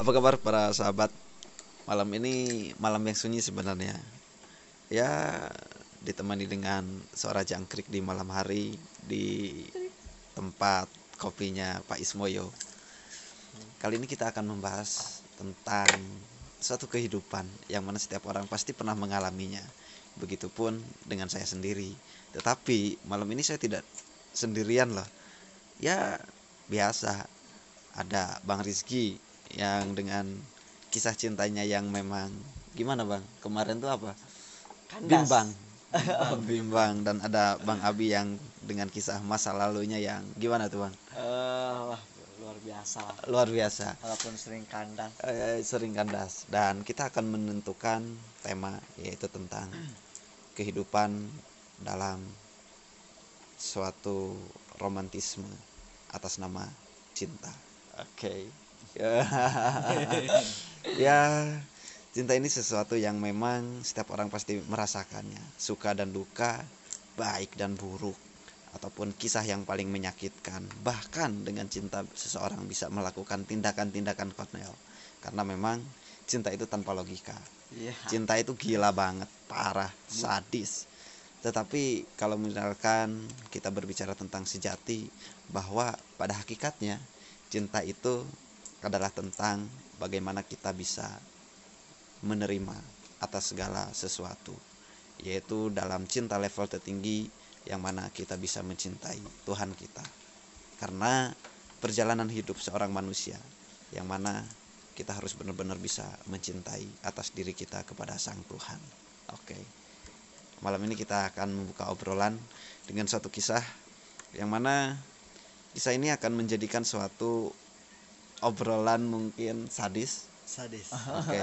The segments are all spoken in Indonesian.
Apa kabar para sahabat? Malam ini malam yang sunyi sebenarnya. Ya, ditemani dengan suara jangkrik di malam hari di tempat kopinya Pak Ismoyo. Kali ini kita akan membahas tentang suatu kehidupan yang mana setiap orang pasti pernah mengalaminya. Begitupun dengan saya sendiri. Tetapi malam ini saya tidak sendirian loh. Ya, biasa ada Bang Rizky yang dengan kisah cintanya yang memang gimana Bang? Kemarin tuh apa? Kandas. Bimbang. Bimbang dan ada Bang Abi yang dengan kisah masa lalunya yang gimana tuh Bang? Wah, luar biasa. Luar biasa. Walaupun sering kandas. Eh, sering kandas dan kita akan menentukan tema yaitu tentang kehidupan dalam suatu romantisme atas nama cinta. Oke. ya, cinta ini sesuatu yang memang setiap orang pasti merasakannya, suka dan duka, baik dan buruk ataupun kisah yang paling menyakitkan. Bahkan dengan cinta seseorang bisa melakukan tindakan-tindakan konyol karena memang cinta itu tanpa logika. Iya. Cinta itu gila banget, parah, sadis. Tetapi kalau misalkan kita berbicara tentang sejati bahwa pada hakikatnya cinta itu adalah tentang bagaimana kita bisa menerima atas segala sesuatu yaitu dalam cinta level tertinggi yang mana kita bisa mencintai Tuhan kita karena perjalanan hidup seorang manusia yang mana kita harus benar-benar bisa mencintai atas diri kita kepada Sang Tuhan. Oke. Malam ini kita akan membuka obrolan dengan suatu kisah yang mana kisah ini akan menjadikan suatu obrolan mungkin sadis, Sadis. oke.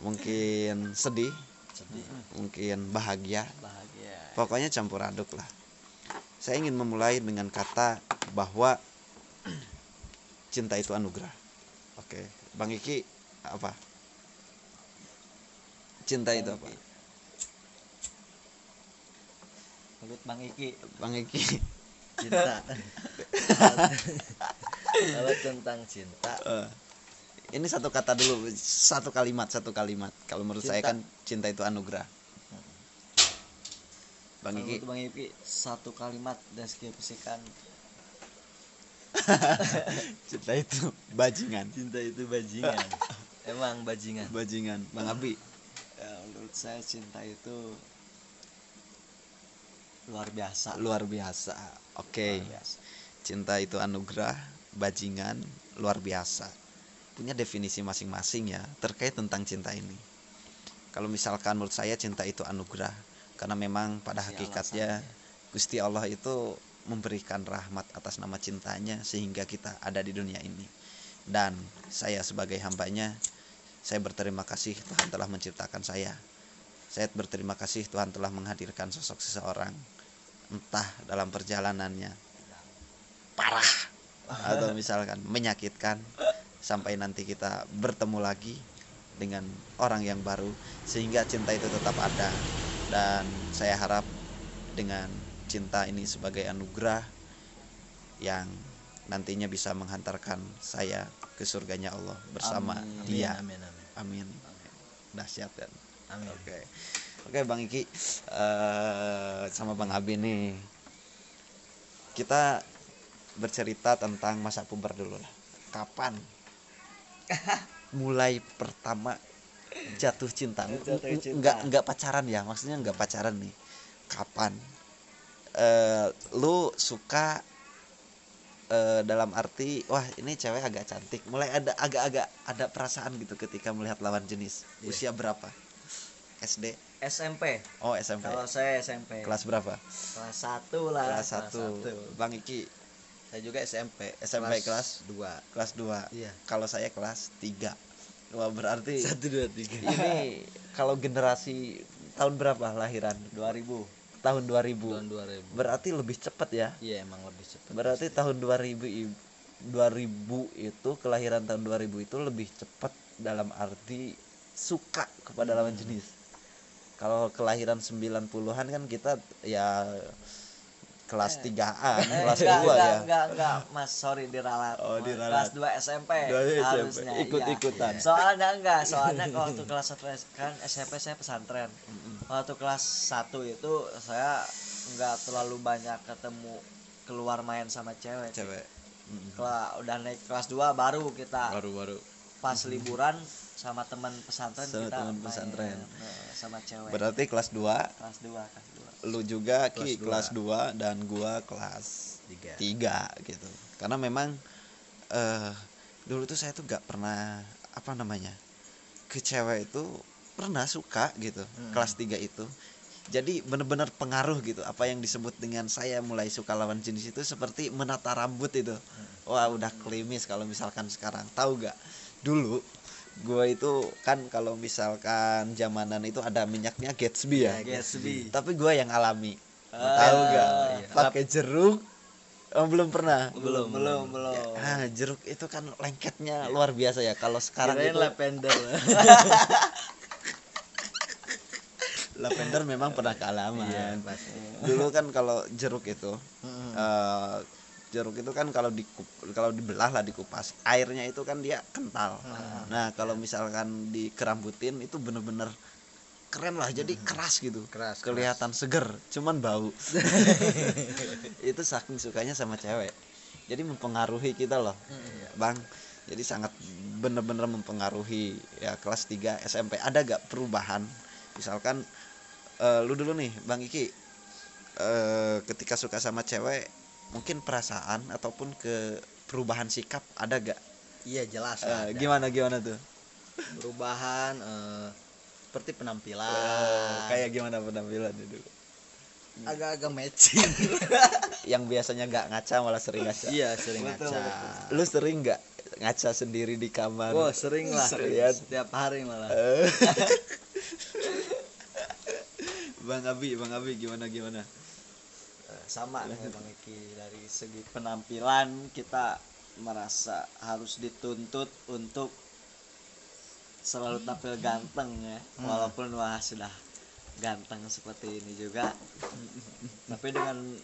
Mungkin sedih, Sedih. mungkin bahagia, Bahagia. pokoknya campur aduk lah. Saya ingin memulai dengan kata bahwa cinta itu anugerah. Oke, Bang Iki apa? Cinta itu apa? Menurut Bang Iki, Bang Iki. cinta. Kalau tentang cinta, Eh, ini satu kata dulu, satu kalimat, satu kalimat. Kalau menurut saya Cinta. kan cinta itu anugerah. Bang Iki, Bang Iki satu kalimat deskripsikan cinta itu bajingan. cinta itu bajingan. Emang bajingan. Bajingan. Bang Abi, Ya, menurut saya cinta itu luar biasa. luar biasa. Oke. Luar biasa. Cinta itu anugerah, bajingan, luar biasa. Punya definisi masing-masing ya terkait tentang cinta ini. Kalau misalkan menurut saya cinta itu anugerah karena memang pada Pasti hakikatnya. Gusti Allah itu memberikan rahmat atas nama cintanya sehingga kita ada di dunia ini. Dan saya sebagai hambanya, saya berterima kasih Tuhan telah menciptakan saya. Saya berterima kasih Tuhan telah menghadirkan sosok seseorang entah dalam perjalanannya parah atau misalkan menyakitkan sampai nanti kita bertemu lagi dengan orang yang baru sehingga cinta itu tetap ada dan saya harap dengan cinta ini sebagai anugerah yang nantinya bisa menghantarkan saya ke surganya Allah bersama Amin, dia Amin, amin. amin dahsyat kan Amin. Oke. Oke Bang Iki eh, sama Bang Abi nih. Kita bercerita tentang masa puber dulu lah. Kapan mulai pertama jatuh cinta? Jatuh cinta. Enggak enggak pacaran ya, maksudnya enggak pacaran nih. Kapan? Eh lu suka eh, dalam arti wah ini cewek agak cantik mulai ada agak-agak ada perasaan gitu ketika melihat lawan jenis Iya. usia berapa SD SMP. oh SMP Kalau saya SMP. kelas berapa kelas 1 lah. kelas 1 satu. Bang Iki Saya juga SMP. SMP kelas 2. kelas 2 Iya. kalau saya kelas 3 wah berarti Satu dua tiga. ini kalau generasi tahun berapa lahiran 2000. tahun 2000 Tahun 2000. berarti lebih cepat ya Iya, emang lebih cepat. berarti tahun 2000 i- 2000 itu kelahiran tahun 2000 itu lebih cepat dalam arti suka kepada lawan jenis kalau kelahiran 90-an kan kita ya kelas 3an Eh, kelas 2 enggak, enggak, ya enggak, enggak, Mas, sorry diralat. Oh, diralat. Kelas 2 SMP. Dua SMP, harusnya. ikut-ikutan. iya. Soalnya enggak, soalnya waktu kelas 1 kan SMP saya pesantren. Waktu kelas 1 itu saya enggak terlalu banyak ketemu keluar main sama cewek. cewek. Kela- udah naik kelas 2 baru kita baru-baru pas liburan sama teman pesantren Sama kita teman pesantren. eh, sama cewek. berarti kelas 2 kelas 2, kelas 2. Lu juga Kelas ki dua. kelas 2 dan gua kelas tiga. tiga gitu. Karena memang eh dulu tuh saya tuh gak pernah apa namanya ke cewek itu pernah suka gitu Hmm. kelas 3 itu. Jadi bener-bener pengaruh gitu. Apa yang disebut dengan saya mulai suka lawan jenis itu seperti menata rambut itu. Wah udah klimis kalau misalkan sekarang. Tahu gak dulu gua itu kan kalau misalkan zamanan itu ada minyaknya Gatsby ya. Gatsby. tapi gua yang alami. Ah, tahu gak iya. pakai jeruk? Oh, belum pernah? Belum, belum, belum. ah jeruk itu kan lengketnya luar biasa ya. Kalau sekarang Kirain itu lavender. lavender memang pernah kealaman. Iya pasti. Dulu kan kalau jeruk itu eh, jeruk itu kan kalau di kalau dibelah lah dikupas airnya itu kan dia kental. Nah kalau misalkan dikerambutin itu bener-bener keren lah jadi keras gitu. Keras kelihatan seger cuman bau. Itu saking sukanya sama cewek. Jadi mempengaruhi kita loh bang. Jadi sangat bener-bener mempengaruhi ya kelas 3 SMP ada gak perubahan? Misalkan eh, lu dulu nih bang Iki eh, ketika suka sama cewek mungkin perasaan ataupun ke perubahan sikap ada gak iya jelas ada. gimana gimana tuh? Perubahan eh, seperti penampilan. Eh, kayak gimana penampilan itu? Agak-agak matching. Yang biasanya nggak ngaca malah sering ngaca. Iya sering Betul, ngaca. lu sering nggak ngaca sendiri di kamar? Wah sering lah. Sering. setiap hari malah. Eh. bang Abi bang Abi gimana gimana sama dengan Bang Eki dari segi penampilan kita merasa harus dituntut untuk selalu tampil ganteng ya. Walaupun wah sudah ganteng seperti ini juga. Tapi dengan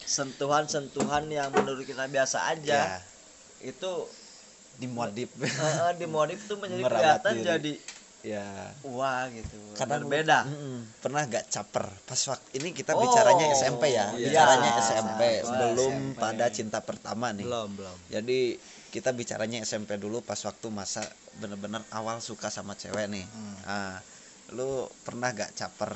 sentuhan-sentuhan yang menurut kita biasa aja ya itu dimodif. Eh, eh, dimodif tuh menjadi Merawat kelihatan diri. jadi ya. Wah gitu. Berbeda. Mm-mm. pernah nggak caper? Pas waktu ini kita Oh, bicaranya SMP ya. Iya. bicaranya Iya, SMP belum SMP. pada cinta pertama nih. Belum belum. Jadi kita bicaranya SMP dulu pas waktu masa bener-bener awal suka sama cewek nih. Hmm. ah lu pernah gak caper?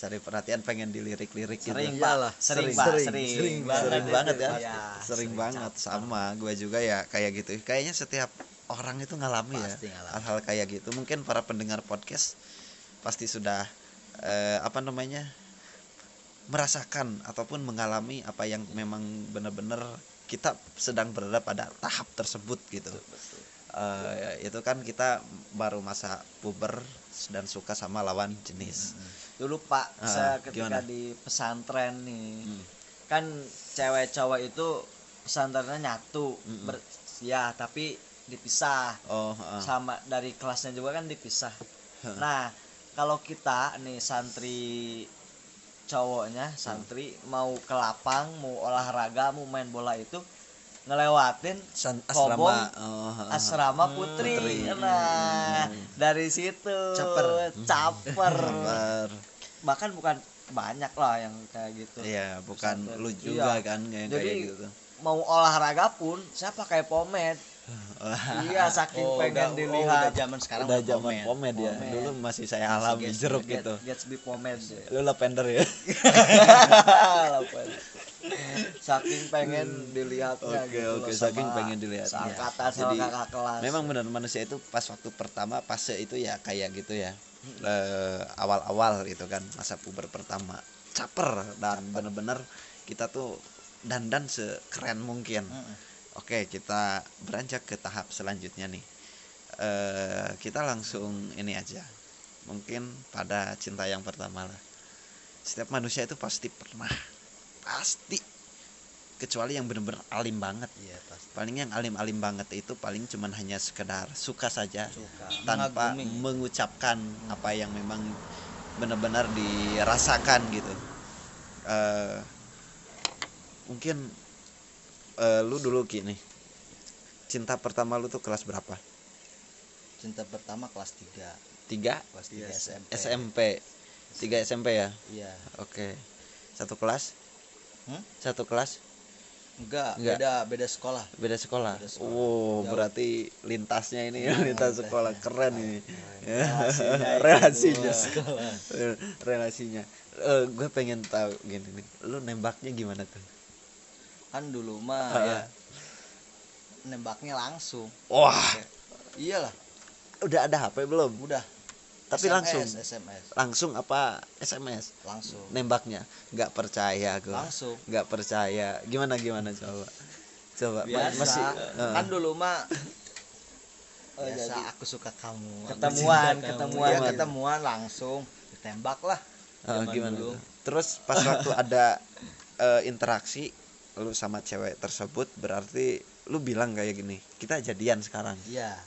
Cari perhatian pengen dilirik-lirik gitu. Sering pak sering sering, sering, sering. Sering sering itu. banget ya. Iya, sering banget. Sama gue juga ya kayak gitu. Kayaknya setiap orang itu ngalami Pasti ya ngalami. hal-hal kayak gitu mungkin para pendengar podcast pasti sudah eh, apa namanya merasakan ataupun mengalami apa yang memang benar-benar kita sedang berada pada tahap tersebut gitu Eh, itu kan kita baru masa puber dan suka sama lawan jenis dulu pak Ah, saya ketika gimana? di pesantren nih Hmm. kan cewek cowok itu pesantrennya nyatu Mm-mm. ber- ya tapi dipisah oh heeh. sama dari kelasnya juga kan dipisah nah kalau kita nih santri cowoknya santri mau ke lapang mau olahraga mau main bola itu ngelewatin San- Kobong, asrama oh, heeh. asrama putri, Putri. nah dari situ Caper. caper Sabar. bahkan bukan banyak lah yang kayak gitu Iya, bukan Pesantren. lu juga Iya. kan kayak Jadi, kayak gitu. mau olahraga pun saya pakai pomade iya saking Oh, pengen udah, dilihat oh, udah zaman sekarang Udah zaman pomade. pomade ya. Pomade. Dulu masih saya alami Gatsby, jeruk Get- gitu. Gatsby pomade Lu lavender ya. saking pengen dilihatnya Oke, gitu oke, loh saking sama pengen dilihatnya. seangkatan sama Jadi, kakak kelas Memang benar manusia itu pas waktu pertama fase itu ya kayak gitu ya. Eh, awal-awal gitu kan masa puber pertama caper dan bener-bener kita tuh dandan sekeren mungkin Mm-mm. Oke, kita beranjak ke tahap selanjutnya nih. Eh, kita langsung ini aja. Mungkin pada cinta yang pertama lah. Setiap manusia itu pasti pernah, pasti. Kecuali yang bener-bener alim banget. iya pasti Paling yang alim-alim banget itu paling cuman hanya sekedar suka saja suka tanpa Mengagumi. mengucapkan apa yang memang benar-benar dirasakan gitu. Eh, mungkin eh, lu dulu gini cinta pertama lu tuh kelas berapa cinta pertama kelas 3 tiga kelas 3 Iya, SMP SMP tiga SMP ya iya oke satu kelas Hmm? satu kelas enggak, Enggak. beda beda sekolah beda sekolah. Beda sekolah. Wow, Jauh. berarti lintasnya ini ya, lintas sekolah keren ini. relasinya itu relasinya. sekolah relasinya. gue pengen tahu gini nih. Lu nembaknya gimana tuh? Kan dulu mah Ah. ya nembaknya langsung Wah, iyalah udah ada HP belum? udah Tapi SMS, langsung SMS langsung apa SMS? langsung Nembaknya nggak percaya gue. langsung Nggak percaya. Gimana gimana coba? Coba biasa masih kan dulu mah Oh, biasa jadi aku suka kamu aku ketemuan, kamu. ketemuan. ya ketemuan langsung ditembak lah zaman gimana dulu. Terus pas waktu ada eh, interaksi lu sama cewek tersebut berarti lu bilang kayak gini kita jadian sekarang. Iya.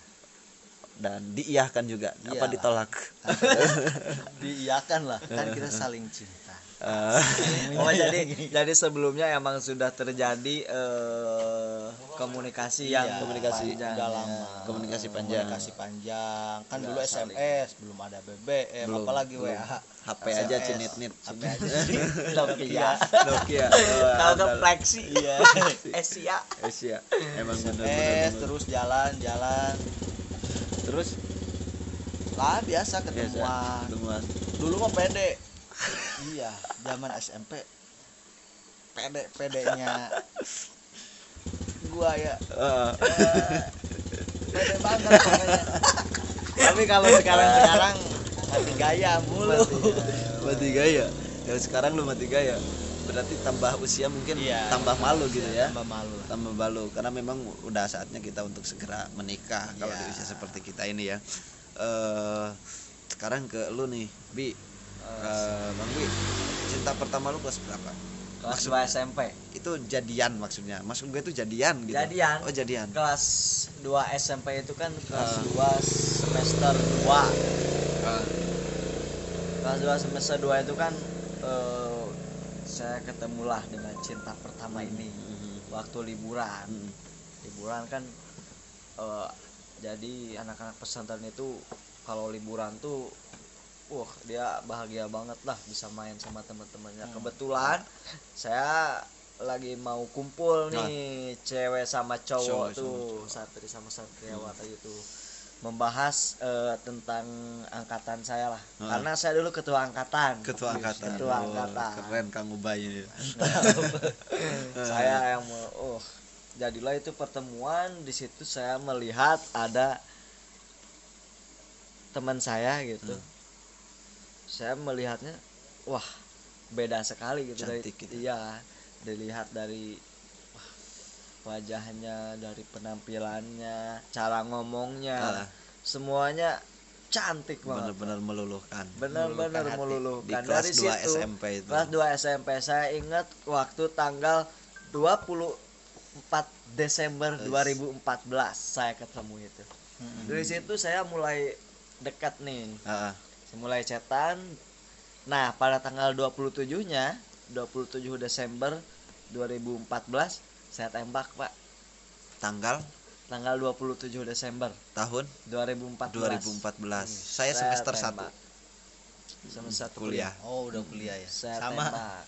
Dan diiyahkan juga apa Iyalah. ditolak? Diiyakan lah kan kita saling cinta. Eh, Oh jadi jadi sebelumnya emang sudah terjadi eh, komunikasi yang Iya, komunikasi. panjang, udah ya. lama Komunikasi panjang. komunikasi panjang kan Udah dulu saling. SMS belum ada BBM Belum, apalagi belum. WA HP aja SMS. cinit-nit HP aja Nokia. Nokia Tahu ke. Flexi. iya Asia. Asia emang SMS bener-bener terus jalan jalan terus lah biasa biasa ketemuan ketemuan dulu mah pede iya zaman SMP pede pedenya gua ya. Banget pokoknya. Tapi kalau sekarang sekarang mati gaya mulu. Mati gaya ya sekarang lu mati gaya berarti tambah usia mungkin Iya. tambah malu gitu ya. Tambah malu. Tambah malu. Karena memang udah saatnya kita untuk segera menikah kalau di Iya. usia seperti kita ini ya. Eh sekarang ke lu nih bi. Eh, bang bi cinta pertama lu kelas berapa kelas 2 SMP. itu jadian maksudnya maksud gue itu jadian gitu Jadian. oh jadian Kelas 2 SMP itu kan kelas Ah. 2 semester 2. Ah, Kelas 2 semester 2 itu kan eh, saya ketemulah dengan cinta pertama ini mhm, waktu liburan. mhm. liburan kan eh, jadi anak-anak pesantren itu kalau liburan tuh wah dia bahagia banget lah bisa main sama teman-temannya. Hmm. kebetulan saya lagi mau kumpul Nah. nih cewek sama Cowok cowok tuh santri sama santriwati itu membahas eh, tentang angkatan saya lah. Ah. karena saya dulu ketua angkatan. Ketua angkatan ketua Oh, angkatan. Keren kang ubay saya yang mau oh jadilah itu pertemuan. Di situ saya melihat ada teman saya gitu. Hmm. Saya melihatnya wah beda sekali gitu Cantik dari gitu. iya dilihat dari wah, wajahnya dari penampilannya cara ngomongnya Ah. semuanya cantik banget benar-benar meluluhkan benar-benar di meluluhkan kelas dari 2 situ SMP itu Kelas 2 SMP saya ingat waktu tanggal 24 Desember Yes. 2014 saya ketemu itu. Mm-mm. Dari situ saya mulai dekat nih. Ah, ah. Saya mulai cetan. Nah, pada tanggal 27-nya 27 Desember 2014 saya tembak, Pak. tanggal Tanggal 27 Desember tahun 2014. 2014 saya semester 1 tembak. Semester satu kuliah oh udah kuliah ya Saya sama tembak.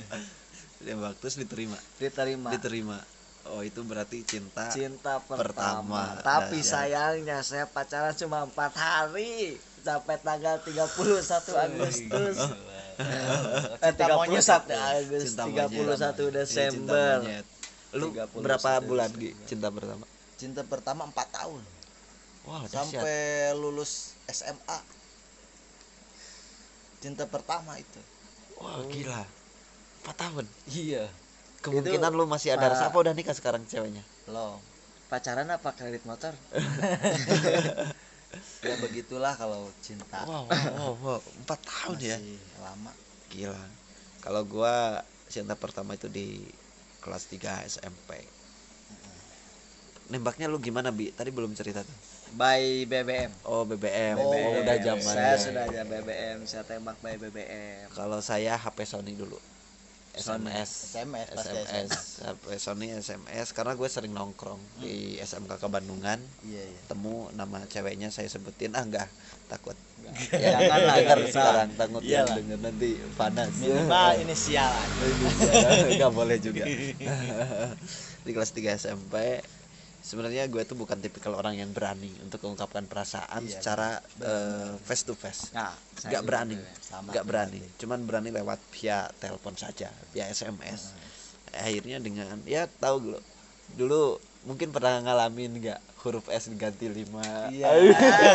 tembak terus diterima Diterima. diterima oh itu berarti cinta cinta Pertama, pertama, tapi dahsyat. sayangnya saya pacaran cuma empat hari sampai tanggal 31 Agustus. Eh, Cinta monyet. 31 itu. Agustus Cinta 31 monyet. Iya, Desember. Lu 31 berapa bulan. Gi, cinta pertama? Cinta pertama 4 tahun. Wah sampai lulus SMA cinta pertama itu. Wah gila. 4 tahun? Iya. Kemungkinan lu masih ada rasa apa udah nikah sekarang ceweknya? Lo pacaran apa kredit motor ya begitulah kalau cinta. Wow wow wow. 4 tahun ya? Masih lama. Gila. Kalau gua cinta pertama itu di kelas 3 SMP nembaknya lu gimana bi? Tadi belum cerita tuh. By BBM oh BBM Oh, oh, udah zaman saya sudah ada BBM saya tembak by BBM kalau saya HP Sony dulu SMS SMS pasti SMS HP Sony SMS karena gue sering nongkrong di SMK ke Bandungan iya iya. Temu nama ceweknya saya sebutin. Ah enggak takut. Jangan lah, dengar nggak usah. sekarang takut yang Iyalah. denger nanti panas. Minimal inisial nggak boleh juga. Di kelas 3 SMP sebenarnya gue tuh bukan tipikal orang yang berani untuk mengungkapkan perasaan Iya, secara eh, face to face. Nah nggak berani. ya. nggak berani. cuman berani lewat via telepon saja via SMS akhirnya dengan ya tahu dulu dulu mungkin pernah ngalamin nggak huruf S diganti 5 iya.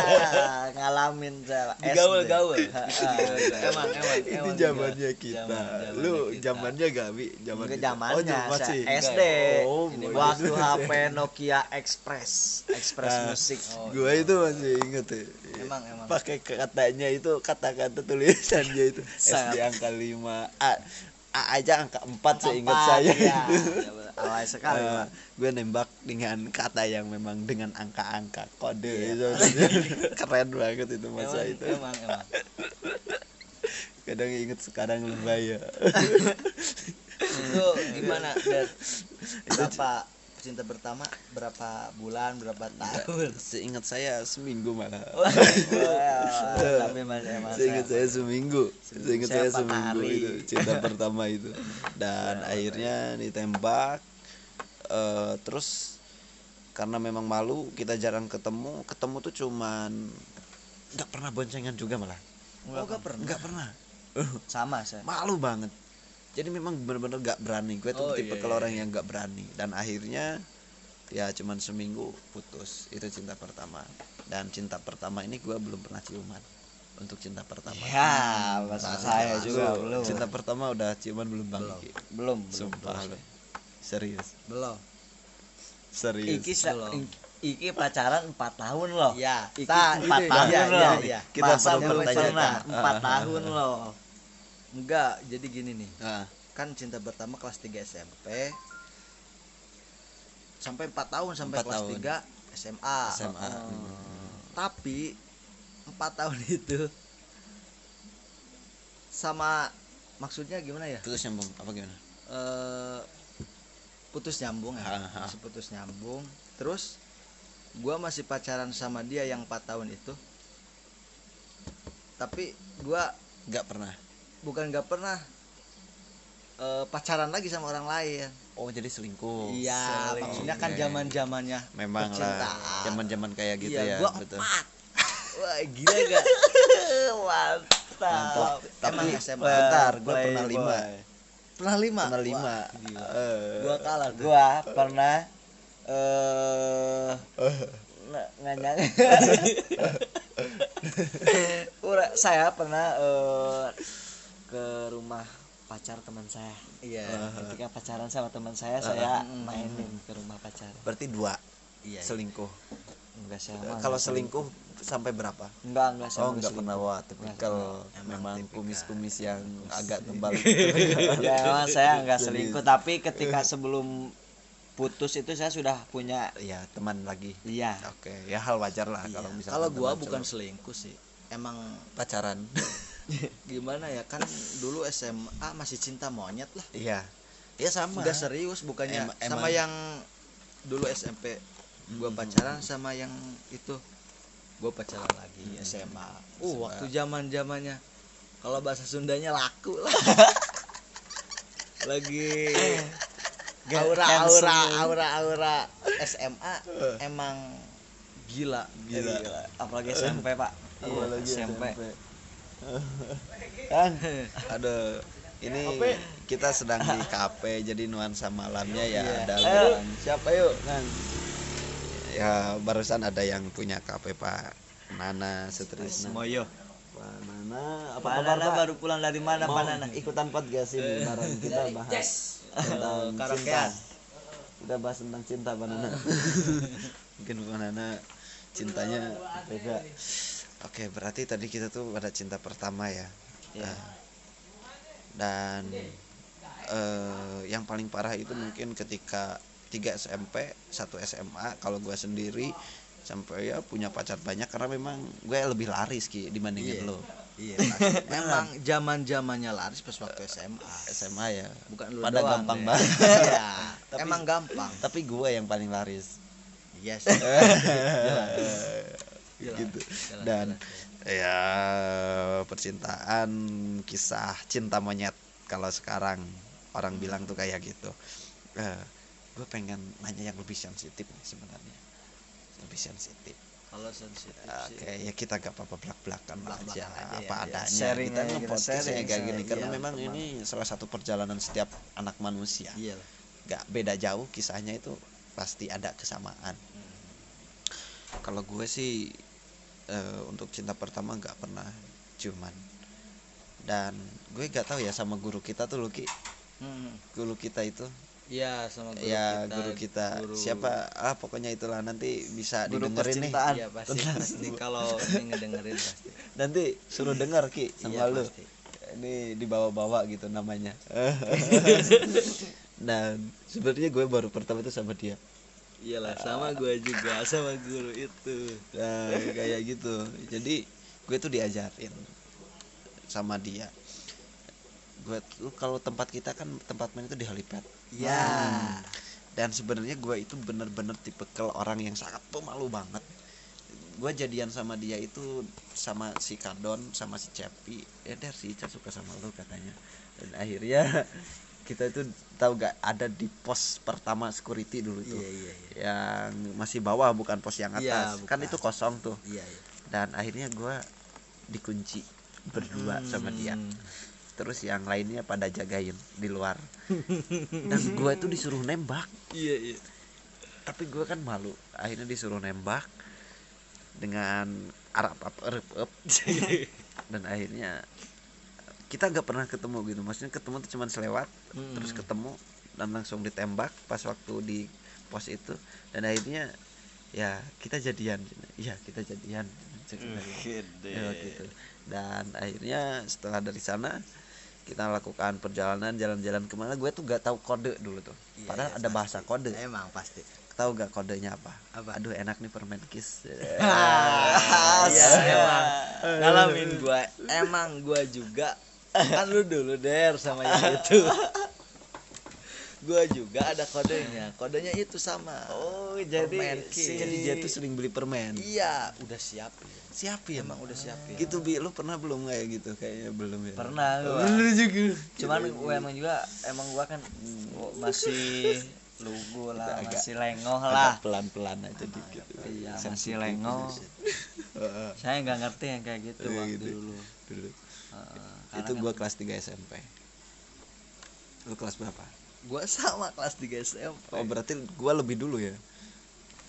Ngalamin saya Gaul, gaul. emang emang itu zamannya kita. Lu zamannya gak bi zaman kita? zamannya oh, zaman masih SD oh, waktu HP Nokia Express. Express Ah. Music. Oh, gua itu masih inget ya emang emang. Pakai katanya itu kata-kata tulisannya itu. Sangat. SD angka 5 A, A aja angka 4 seingat saya ya. alay sekali Eh, Pak. gue nembak dengan kata yang memang dengan angka-angka kode Iya. itu keren banget itu masa emang, itu emang emang kadang inget sekarang lebay ya itu gimana dan berapa cinta pertama berapa bulan berapa tahun? seingat saya seminggu malah. Wah, tapi mas. Emang seingat saya seminggu. Seingat Saya seminggu hari. itu cinta pertama itu. Dan akhirnya ditembak eh, terus karena memang malu kita jarang ketemu. Ketemu tuh cuman nggak pernah boncengan juga malah. Oh gak pernah. nggak pernah. Sama saya. Malu banget jadi memang bener-bener gak berani. Gue tuh Oh, tipe iya, kalau iya, orang yang gak berani. Dan akhirnya ya cuman seminggu putus. Itu cinta pertama. Dan cinta pertama ini gue belum pernah ciuman. Untuk cinta pertama. Ya masa saya juga Lu belum. Cinta pertama udah ciuman belum bang Belum. Belum belum sumpah. lu serius. Belum. Serius. Iki Belum. Iki pacaran 4 tahun loh. ya Iki tak, 4 ini, tahun iya, loh. iya, iya. Kita Masa perlu belum pertanyakan. pernah? 4 tahun loh. Enggak jadi gini nih Ah, kan cinta pertama kelas 3 SMP sampai 4 tahun sampai Empat kelas tahun. 3 SMA. SMA Oh. Tapi 4 tahun itu sama maksudnya gimana ya? putus nyambung apa gimana Eh, putus nyambung ya. Ha, ha. Masih putus nyambung. Terus gua masih pacaran sama dia yang 4 tahun itu. Tapi gua nggak pernah bukan gak pernah eh, pacaran lagi sama orang lain. oh jadi selingkuh Iya, Selingkuh. maksudnya kan zaman zamannya memang lah percintaan. zaman-zaman kayak gitu iya, ya gua betul empat. Wah, gila gak? Mantap. Mantap. Tapi SMA. bentar, gua Playboy. pernah lima. Pernah lima. Pernah lima. Wah. Eh, Gua kalah tuh. Gua pernah eh nggak nggak nyangka. Ura- saya pernah eh, ke rumah pacar teman saya. Iya. Ketika pacaran sama teman saya, saya Hmm. mainin ke rumah pacar. berarti dua Iya. selingkuh. Enggak saya mah Kalau selingkuh sampai berapa? Enggak, enggak saya Oh nggak nggak pernah selingkuh. wah tipikal Emang memang kumis-kumis yang agak tebal gitu. ya emang saya nggak Jadi- selingkuh tapi ketika sebelum putus itu saya sudah punya ya teman lagi. iya Oke, ya hal wajar lah Iya. kalau misalnya Kalau gua bukan selingkuh sih. Emang pacaran. gimana ya kan dulu SMA masih cinta monyet lah. Iya. Ya sama. Udah serius bukannya Em- sama yang dulu SMP gua pacaran sama yang itu gua pacaran lagi SMA. Uh, SMA. waktu zaman-zamannya kalau bahasa Sundanya laku lah. Lagi aura aura aura aura SMA emang gila. Gila. apalagi SMP pak Apalagi SMP kan? Ada ini kita sedang di kafe jadi nuansa malamnya ya Iya. ada siapa yuk? Kan? Ya barusan ada yang punya kafe Pak Nana Sutrisna Moyo Pak Nana apa Pak kabar Nana Pak? baru pulang dari mana mau Pak Nana? ikutan podcast ini bareng kita bahas tentang cinta. karaokean. kita bahas tentang cinta Pak Nana. Mungkin Pak Nana cintanya beda oke berarti tadi kita tuh pada cinta pertama ya? Iya. Nah, dan eh, yang paling parah itu mungkin ketika 3 SMP 1 SMA kalau gua sendiri sampai ya punya pacar banyak karena memang gue lebih laris ki dibandingin Iya. lo. Iya memang. Zaman zamannya laris pas waktu SMA SMA ya. Bukan lu Pada doang gampang deh. banget. Iya, Tapi- emang gampang. tapi gue yang paling laris. Yes gitu dan ya percintaan kisah cinta monyet kalau sekarang orang bilang tuh kayak gitu Eh, gue pengen nanya yang lebih sensitif nih sebenarnya lebih sensitif kalau sensitif Oke, sih ya kita gak apa-apa belak-belakan Belak-belakan aja, aja ya, apa ya. adanya. Sharing kita aja, podcast ya sharing, kayak gini karena iya, memang teman. ini salah satu perjalanan setiap anak manusia. iya lah Gak beda jauh kisahnya itu pasti ada kesamaan. Kalau gue sih eh, untuk cinta pertama nggak pernah cuman. Dan gue gak tahu ya sama guru kita tuh Luki Hmm. guru kita itu. Iya sama guru ya kita, guru kita. guru- siapa? Ah pokoknya itulah. Nanti bisa Guru didengerin nih. Iya pasti pasti. Kalau ini ngedengerin pasti. nanti suruh denger ki sama Iya lu. pasti. ini dibawa-bawa gitu namanya. Dan sebenarnya gue baru pertama itu sama dia Iyalah sama gue juga sama guru itu. nah, kayak gitu jadi gue tuh diajarin sama dia gue tuh kalau tempat kita kan tempat main itu di helipad Ya. Hmm. dan sebenarnya gue itu bener-bener tipikal orang yang sangat pemalu banget gue jadian sama dia itu sama si Kadon sama si Cepi ya der si Ica suka sama lu katanya dan akhirnya kita itu tahu gak ada di pos pertama security dulu tuh Iya iya iya. yang masih bawah bukan pos yang Iya, atas kan bukan. itu kosong tuh Iya iya. dan akhirnya gue dikunci berdua sama dia Hmm. terus yang lainnya pada jagain di luar dan gue itu disuruh nembak Iya iya. tapi gue kan malu akhirnya disuruh nembak dengan arab up erup up dan akhirnya kita nggak pernah ketemu gitu. Maksudnya ketemu tuh cuman selewat Hmm. terus ketemu dan langsung ditembak pas waktu di pos itu. Dan akhirnya ya kita jadian. Ya kita jadian. Ya, gitu. dan akhirnya setelah dari sana kita lakukan perjalanan jalan-jalan ke mana. Gue tuh gak tahu kode dulu tuh. Iya, padahal iya, ada bahasa kode. Emang pasti. tahu gak kodenya apa? Apa? aduh enak nih permen kiss. Iya emang. ngalamin gua. Emang gua juga kan lu dulu der sama yang itu. Gua juga ada kodenya. Kodenya itu sama. Oh, jadi Permen si jadi dia tuh sering beli permen? Iya. Udah siapin siapin emang udah siapin gitu bi. Lu pernah belum kayak gitu? Kayaknya belum ya. Pernah gua. Lu juga. Cuman gua emang juga emang gua kan masih lugu lah, Agak- masih lengoh lah. pelan-pelan aja dikit. Iya, masih lengoh. Heeh, Saya nggak ngerti yang kayak gitu Iya, waktu gitu. dulu. dulu. Heeh, itu kan- kelas 3 SMP lu kelas berapa? Gua sama kelas 3 SMP oh berarti gua lebih dulu ya?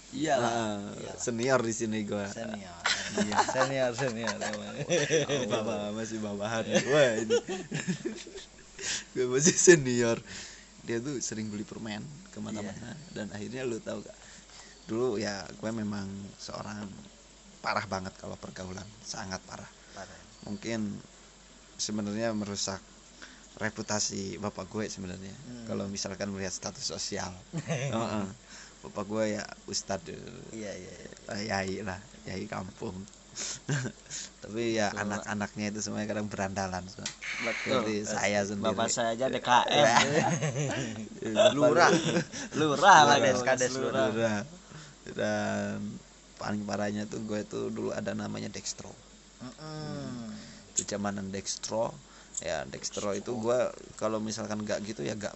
Iya Ah, Iyalah. senior di sini gua. Senior. Iya senior senior. Emang Bapak masih bawahan Wah ini. Gue masih senior. Dia tuh sering beli permen ke mana-mana. Dan akhirnya lu tahu gak Dulu ya gue memang seorang Parah banget kalau pergaulan. Sangat parah. Parah. Mungkin sebenarnya merusak reputasi bapak gue sebenarnya Hmm. kalau misalkan melihat status sosial Heeh. bapak gue ya ustadz iya iya iya. eh, yai lah yai kampung tapi ya anak-anaknya itu semuanya kadang berandalan semua. Betul. Jadi saya sendiri Bapak saya aja DKM. lurah lurah lah gua, kades, lurah. Dan paling parahnya tuh gue tuh dulu ada namanya Dextro Mm-mm. Itu zamanan Dextro ya Dextro itu gue kalau misalkan nggak gitu ya nggak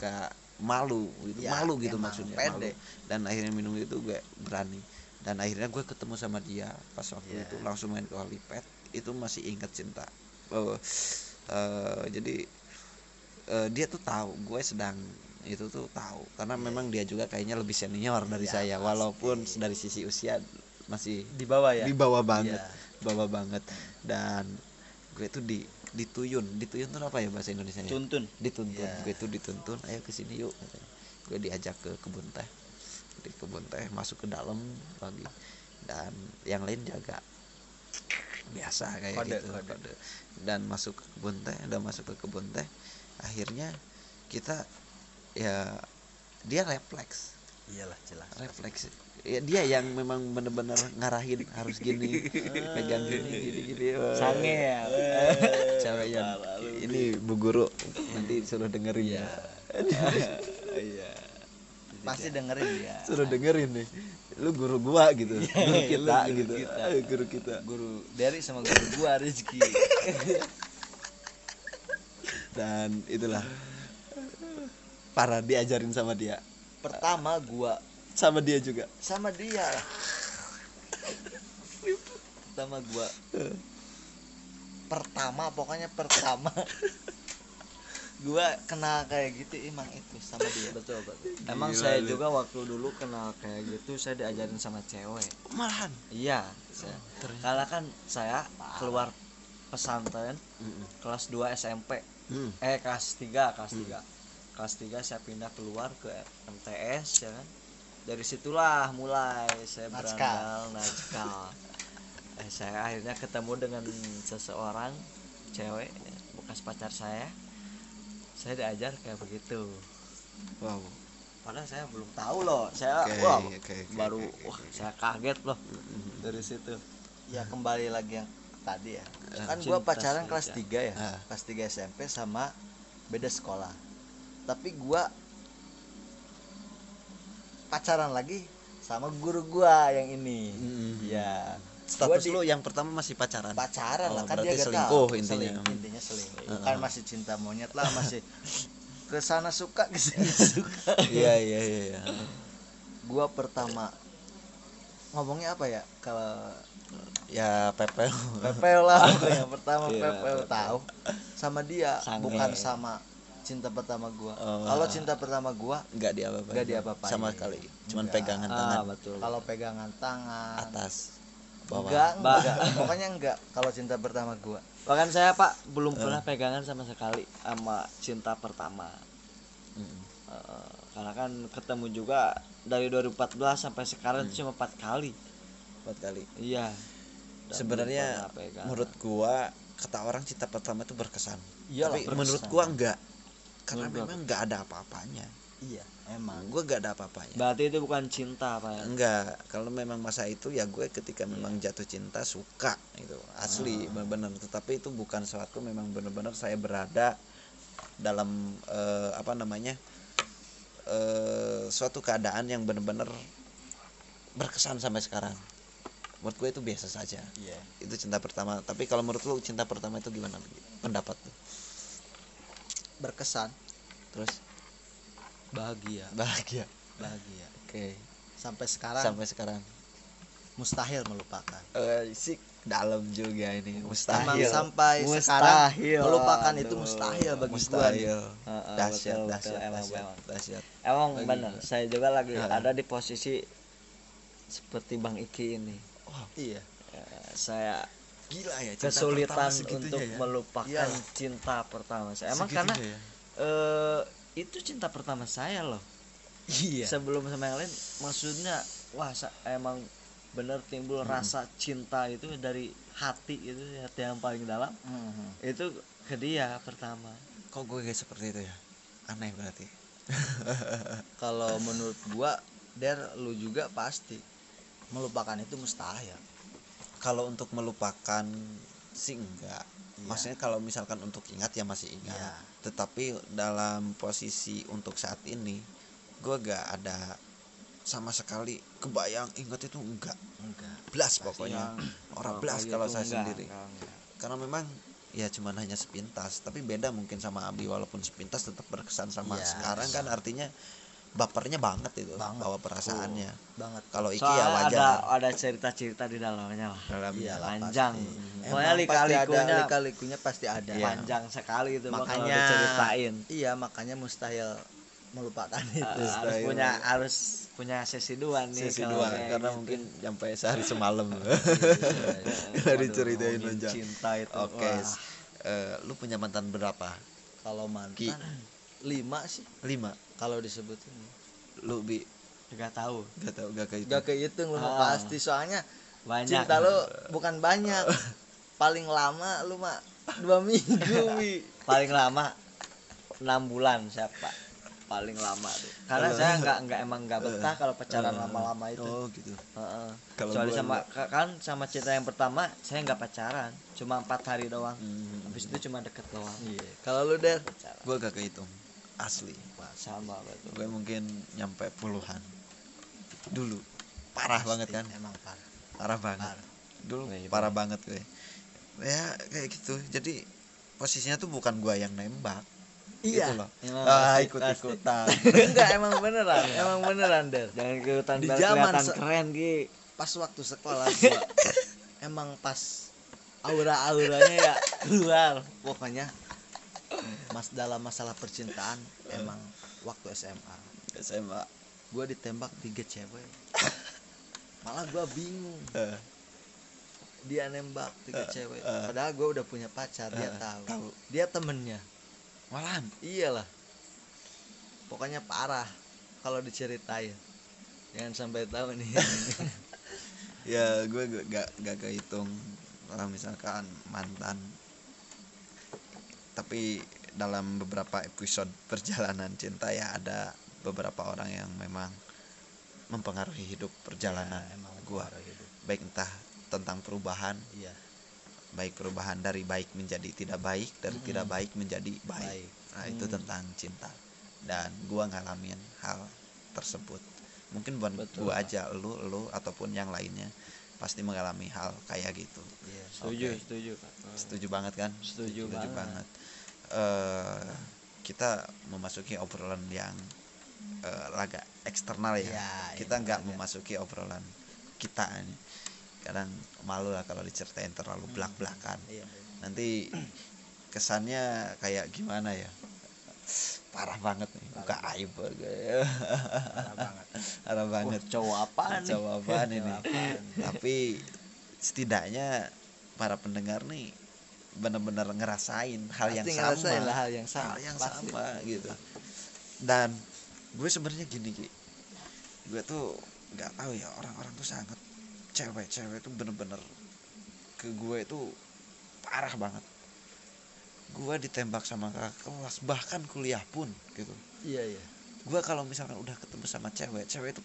nggak malu gitu Ya, malu gitu emang, maksudnya pede. malu. dan akhirnya minum itu gue berani dan akhirnya gue ketemu sama dia pas waktu Ya. itu langsung main ke Holipet itu masih ingat cinta oh, eh, jadi eh, dia tuh tahu gue sedang itu tuh tahu karena memang dia juga kayaknya lebih senior dari Ya, saya pasti. walaupun dari sisi usia masih Di bawah ya. di bawah banget Iya. Bawah banget. Dan gue tuh di dituyun. Dituyun tuh apa ya bahasa Indonesia nya Tuntun. dituntun. Iya. gue tuh dituntun ayo ke sini yuk. Gue diajak ke kebun teh. Di kebun teh masuk ke dalam lagi. Dan yang lain jaga. Biasa kayak Kode, gitu kode. kode. dan masuk ke kebun teh udah masuk ke kebun teh akhirnya kita ya dia refleks. Iyalah jelas. Refleks ya dia yang memang bener-bener ngarahin harus gini pegang gini gini gini. Sange ya? Cewek yang ini bu guru nanti suruh dengerin ya. Iya. Pasti dengerin ya. Suruh dengerin nih. Lu guru gua gitu guru kita lu guru gitu. kita. Guru kita. Guru dari sama guru gua Rizky. Dan itulah. Parah diajarin sama dia. Pertama gua sama dia juga. Sama dia. Pertama gua. Pertama pokoknya pertama. Gua kenal kayak gitu emang itu sama dia. Betul betul. Emang Gila saya juga waktu dulu kenal kayak gitu saya diajarin sama cewek. Malahan? Iya. Saya, karena kan saya keluar pesantren kelas 2 SMP Hmm. eh kelas 3 kelas 3 kelas 3 saya pindah keluar ke MTS ya kan dari situlah mulai saya berandal najkal eh, saya akhirnya ketemu dengan seseorang cewek bekas pacar saya. Saya diajar kayak begitu. Wow. Padahal saya belum tahu loh. Saya Oke, wah oke, oke, baru oke, oke, wah saya kaget loh. Dari situ. Ya kembali lagi yang tadi ya. Eh, kan gua pacaran kelas 3 ya. Ah. kelas 3 SMP sama beda sekolah. Tapi gua pacaran lagi sama guru gua yang ini Mm. ya status lu yang pertama masih pacaran pacaran Oh, lah kan dia selingkuh tahu. intinya. Seling- intinya selingkuh Heeh. kan masih cinta monyet lah masih ke sana suka ke sini suka iya iya iya iya. gua pertama ngomongnya apa ya kalau ya pepel pepel lah yang pertama Iya, pepel pepel. tahu sama dia Sange. bukan sama cinta pertama gua. Oh. kalau cinta pertama gua nggak diapa-apain. Nggak diapa-apain. sama sekali. Cuman pegangan tangan. ah betul. Kalau pegangan tangan. Atas. Bawah. Enggak enggak pokoknya enggak kalau cinta pertama gua. Bahkan saya pak belum pernah pegangan sama sekali sama cinta pertama. Mm. Eh, karena kan ketemu juga dari 2014 sampai sekarang itu cuma empat kali. Empat kali. Iya. Dan sebenarnya menurut gua kata orang cinta pertama itu berkesan. Iyalah, tapi berkesan. menurut gua enggak karena memang nggak ada apa-apanya. Iya emang. Gua nggak ada apa-apanya. Berarti itu bukan cinta pak ya? Enggak kalau memang masa itu ya gue ketika memang jatuh cinta suka itu asli benar-benar tetapi itu bukan suatu memang benar-benar saya berada dalam eh, apa namanya eh, suatu keadaan yang benar-benar berkesan sampai sekarang. Menurut gue itu biasa saja. Iya. Itu cinta pertama. Tapi kalau menurut lu cinta pertama itu gimana? Pendapat lu berkesan. Terus bahagia. Bahagia. Bahagia. Oke. Sampai sekarang sampai sekarang. mustahil melupakan. Eh, sik dalam juga ini. Emang mustahil. sampai Mustahil. sekarang melupakan itu mustahil bagi gua mustahil. Heeh, dahsyat dahsyat emang, dahsyat emang. dahsyat. Emang benar saya juga lagi Heeh. ada di posisi seperti bang Iki ini. Iya. Eh, saya gila ya cinta kesulitan untuk ya. melupakan Iyalah. cinta pertama saya. Emang Segitunya karena ya. eh itu cinta pertama saya loh. Iya. Sebelum sama yang lain maksudnya wah emang bener timbul rasa cinta itu dari hati itu hati yang paling dalam. Mhm. itu ke dia pertama. Kok gue kayak seperti itu ya? Aneh berarti. Kalau menurut gua der lu juga pasti melupakan itu mustahil kalau untuk melupakan sih enggak. Iya. maksudnya kalau misalkan untuk ingat ya masih ingat. Iya. tetapi dalam posisi untuk saat ini gue gak ada sama sekali kebayang ingat itu enggak. Enggak. Belas pokoknya. orang Pokoknya kalau itu saya enggak, sendiri. enggak, enggak. karena memang ya cuman hanya sepintas. Tapi beda mungkin sama Abi walaupun sepintas tetap berkesan sama Iya, sekarang kan artinya bapernya banget itu Banget. bawa perasaannya. Banget. Kalau Iki Soalnya ya ada wajar. ada cerita-cerita di dalamnya lah. Dalam Iya lah, panjang. pokoknya Emang pasti ada lika-likunya lika-likunya pasti ada. Iya. panjang sekali itu Makanya- diceritain. Iya makanya mustahil melupakan itu. Eh, harus punya harus punya sesi dua nih sesi dua karena gitu. mungkin sampai sehari semalam. Diceritain ngomongin aja. cinta itu oke wah. eh, lu punya mantan berapa? Kalau Ki. Lima sih. Lima? Kalau disebutin. Lu bi? Nggak tahu. Gak tau gak kayak itu gak kehitung lu mah Ah. pasti. Soalnya banyak cinta lu bukan banyak. Paling lama lu mah dua minggu wi paling lama enam bulan siapa? Paling lama tuh. Karena saya nggak nggak emang nggak betah kalau pacaran Eh, lama-lama itu. oh gitu. Heeh. Kalau kecuali gua- sama ka- kan sama cinta yang pertama saya nggak pacaran. Cuma empat hari doang. Hmm. habis itu cuma deket doang. Iya. Kalau lu der gue gak kehitung asli. Sama betul gue mungkin nyampe puluhan. Dulu. Parah banget kan? emang parah. Parah banget. Parah. dulu Iya, parah banget gue. Ya kayak gitu. Jadi posisinya tuh bukan gue yang nembak. Iya. gitu loh. Emang ah pasti- ikut pasti. ikutan enggak emang beneran. Emang beneran der jangan kelihatan Di zaman keren Ki. pas waktu sekolah gua. Emang pas aura-auranya ya keluar. Pokoknya mas dalam masalah percintaan emang waktu SMA SMA gue ditembak tiga cewek. Malah gue bingung. Eh, dia nembak tiga Eh, cewek. eh. padahal gue udah punya pacar dia tahu. tahu. dia temennya. Malahan? Iyalah. Pokoknya parah kalau diceritain. Jangan sampai tahu nih. Ya gue gak gak, gak kehitung. Kalau misalkan mantan tapi dalam beberapa episode perjalanan cinta ya ada beberapa orang yang memang mempengaruhi hidup perjalanan emang gua hidup. baik entah tentang perubahan iya baik perubahan dari baik menjadi tidak baik dari Mm-mm. tidak baik menjadi baik, Baik. nah itu Hmm. tentang cinta dan gua ngalamin hal tersebut mungkin bukan Betul, gua aja lu lu ataupun yang lainnya pasti mengalami hal kayak gitu. Iya setuju Oke. setuju Kak. setuju banget kan? Setuju banget. Eh, kita memasuki obrolan yang eh, laga eksternal ya. Iya, kita iya, nggak iya. memasuki obrolan kita ini. Kadang malu lah kalau diceritain terlalu belak belakan iya. Nanti kesannya kayak gimana ya parah banget nih buka aib gue parah banget. Parah banget. Wah, cowok apaan Cowok apaan ini? Apaan? tapi setidaknya para pendengar nih benar-benar ngerasain hal yang sama. ngerasain lah hal yang sama hal yang Pasti. sama gitu. Dan gue sebenarnya gini Ki. Gue tuh nggak tahu ya orang-orang tuh sangat cewek-cewek tuh bener-bener ke gue itu parah banget gue ditembak sama kakak kelas bahkan kuliah pun gitu. Iya iya. Gue kalau misalkan udah ketemu sama cewek cewek itu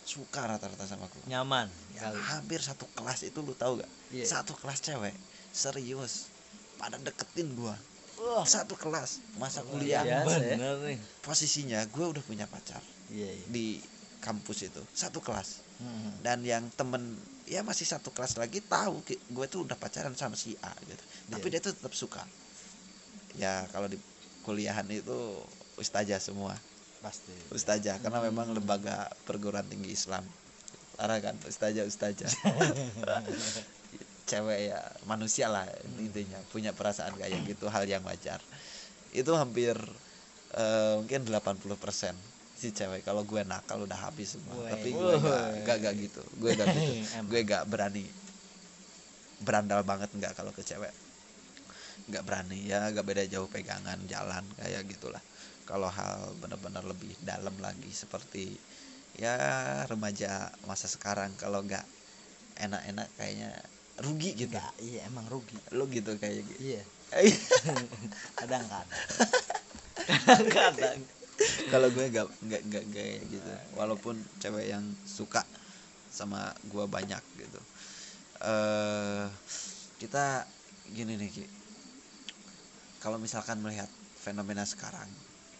suka rata-rata sama gue nyaman Ya, kali hampir satu kelas itu lu tahu gak? Iya. satu kelas cewek serius pada deketin gua. Wah. satu kelas masa kuliah. biasa ya. bener nih. Posisinya gue udah punya pacar iya iya. di kampus itu satu kelas. Hmm. dan yang temen ya masih satu kelas lagi tahu gue tuh udah pacaran sama si A gitu. Tapi Iya. dia tuh tetap suka ya kalau di kuliahan itu ustazah semua. Pasti. Ustazah karena memang lembaga perguruan tinggi Islam. Parah kan ustazah ustazah. Cewek ya manusia lah intinya punya perasaan kayak gitu hal yang wajar. Itu hampir eh, mungkin 80% si cewek. Kalau gue nakal udah habis semua. Woi. tapi gue gak, gak, gak gitu. Gue gak gitu. Gue gak berani. Berandal banget nggak kalau ke cewek nggak berani ya gak beda jauh pegangan jalan kayak gitulah. Kalau hal benar-benar lebih dalam lagi seperti ya remaja masa sekarang kalau nggak enak-enak kayaknya rugi gitu. Enggak, iya emang rugi. Lu gitu kayak gitu. Iya. Kadang kadang. Kadang kalau gue nggak nggak nggak kayak gitu. Walaupun cewek yang suka sama gue banyak gitu. Eh kita gini nih Ki kalau misalkan melihat fenomena sekarang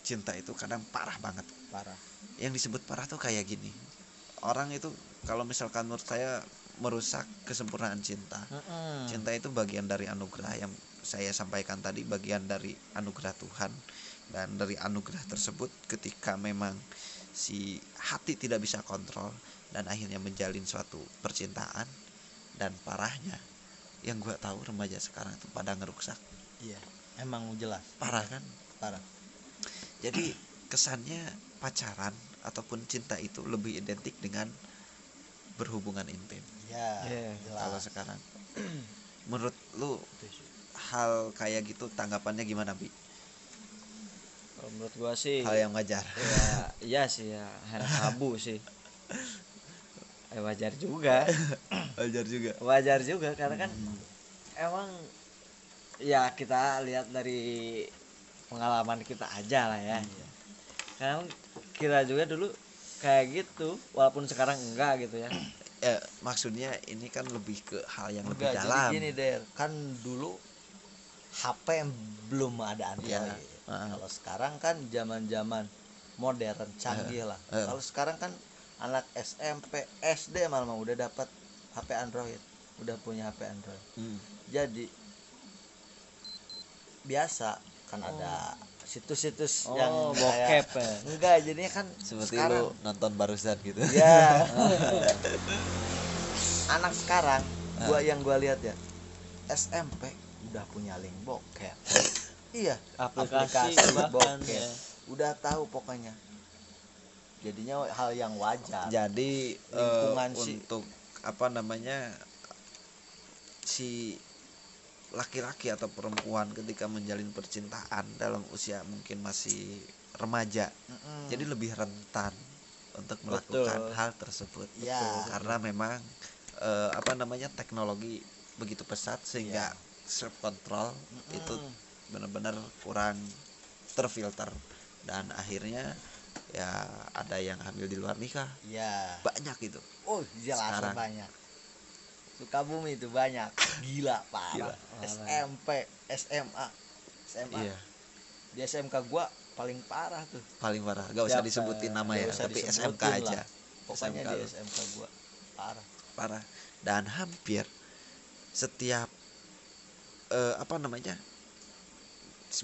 cinta itu kadang parah banget. Parah. Yang disebut parah tuh kayak gini. Orang itu kalau misalkan menurut saya merusak kesempurnaan cinta. Cinta itu bagian dari anugerah yang saya sampaikan tadi bagian dari anugerah Tuhan. Dan dari anugerah tersebut ketika memang si hati tidak bisa kontrol dan akhirnya menjalin suatu percintaan dan parahnya yang gue tahu remaja sekarang itu pada ngeruksak iya emang jelas. Parah kan? Parah. Jadi kesannya pacaran ataupun cinta itu lebih identik dengan berhubungan intim. Ya Iya, kalau sekarang. Menurut lu hal kayak gitu tanggapannya gimana bi? Kalau menurut gua sih hal yang wajar. ya iya sih ya. Hal tabu sih. Eh, wajar juga. Wajar juga. Wajar juga karena kan emang ya kita lihat dari pengalaman kita aja lah ya. Kan kira juga dulu kayak gitu walaupun sekarang enggak gitu ya. Ya maksudnya ini kan lebih ke hal yang lebih Enggak, dalam. jadi gini der. Kan dulu HP yang belum ada Android. Iya, heeh. kalau sekarang kan zaman zaman modern canggih lah. Heeh. kalau sekarang kan anak SMP SD malah udah dapat HP Android. Udah punya HP Android. Hmm. jadi biasa kan ada situs-situs Oh, yang bokep kayak- ya? enggak jadinya kan seperti sekarang lu nonton barusan gitu. Ya anak sekarang gua yang gua lihat ya SMP udah punya link bokep. Iya aplikasi, aplikasi bahkan bokep. ya. udah tahu pokoknya. Jadinya hal yang wajar. Jadi Lingkungan si- untuk apa namanya si laki-laki atau perempuan ketika menjalin percintaan dalam usia mungkin masih remaja Mm-mm. jadi lebih rentan untuk melakukan Betul. hal tersebut Ya. karena memang eh, apa namanya teknologi begitu pesat sehingga self control Mm-mm. itu benar-benar kurang terfilter dan akhirnya ya ada yang hamil di luar nikah ya banyak itu oh jelas Sekarang. banyak Sukabumi itu banyak. Gila parah. Gila. SMP SMA SMA iya. Di SMK gua paling parah tuh. Paling parah. Gak usah disebutin nama ya tapi SMK lah. aja pokoknya SMK di. SMK gua parah. Parah. Dan hampir setiap eh, apa namanya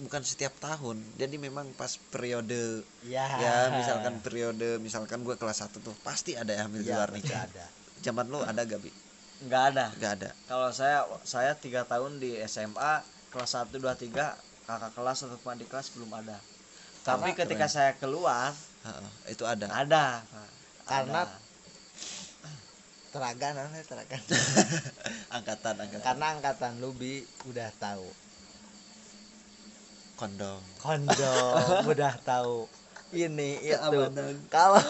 bukan setiap tahun. Jadi memang pas periode ya ya misalkan periode misalkan gue kelas 1 tuh pasti ada yang hamil di ya, luar nikah ada. Zaman lu ada gak bi nggak ada. Gak ada. Kalau saya saya tiga tahun di SMA kelas 1 2 3 kakak kelas atau adik kelas belum ada. Tapi Karena- ketika saya keluar Heeh, itu ada. ada. Pak. Karena- Ada. teraga namanya teraga. Angkatan angkatan. Karena angkatan Lubi udah tahu. Kondom kondom udah tahu. Ini itu. kalau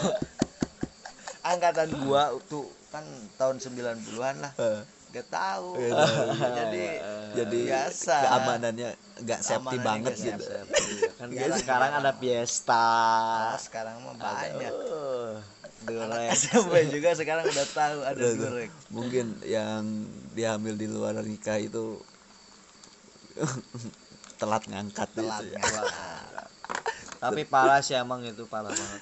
angkatan gua tuh kan tahun 90-an lah. Heeh. gak tahu. Nggak tahu. jadi jadi biasa. Keamanannya nggak safety Keamanannya banget nggak gitu kan Biasa. sekarang ada Fiesta. Ah, sekarang mah banyak. Uh, Durex. SMP juga sekarang udah tahu ada durek. Mungkin yang diambil di luar nikah itu telat ngangkat telat gitu ya. telat tapi parah sih emang itu parah banget.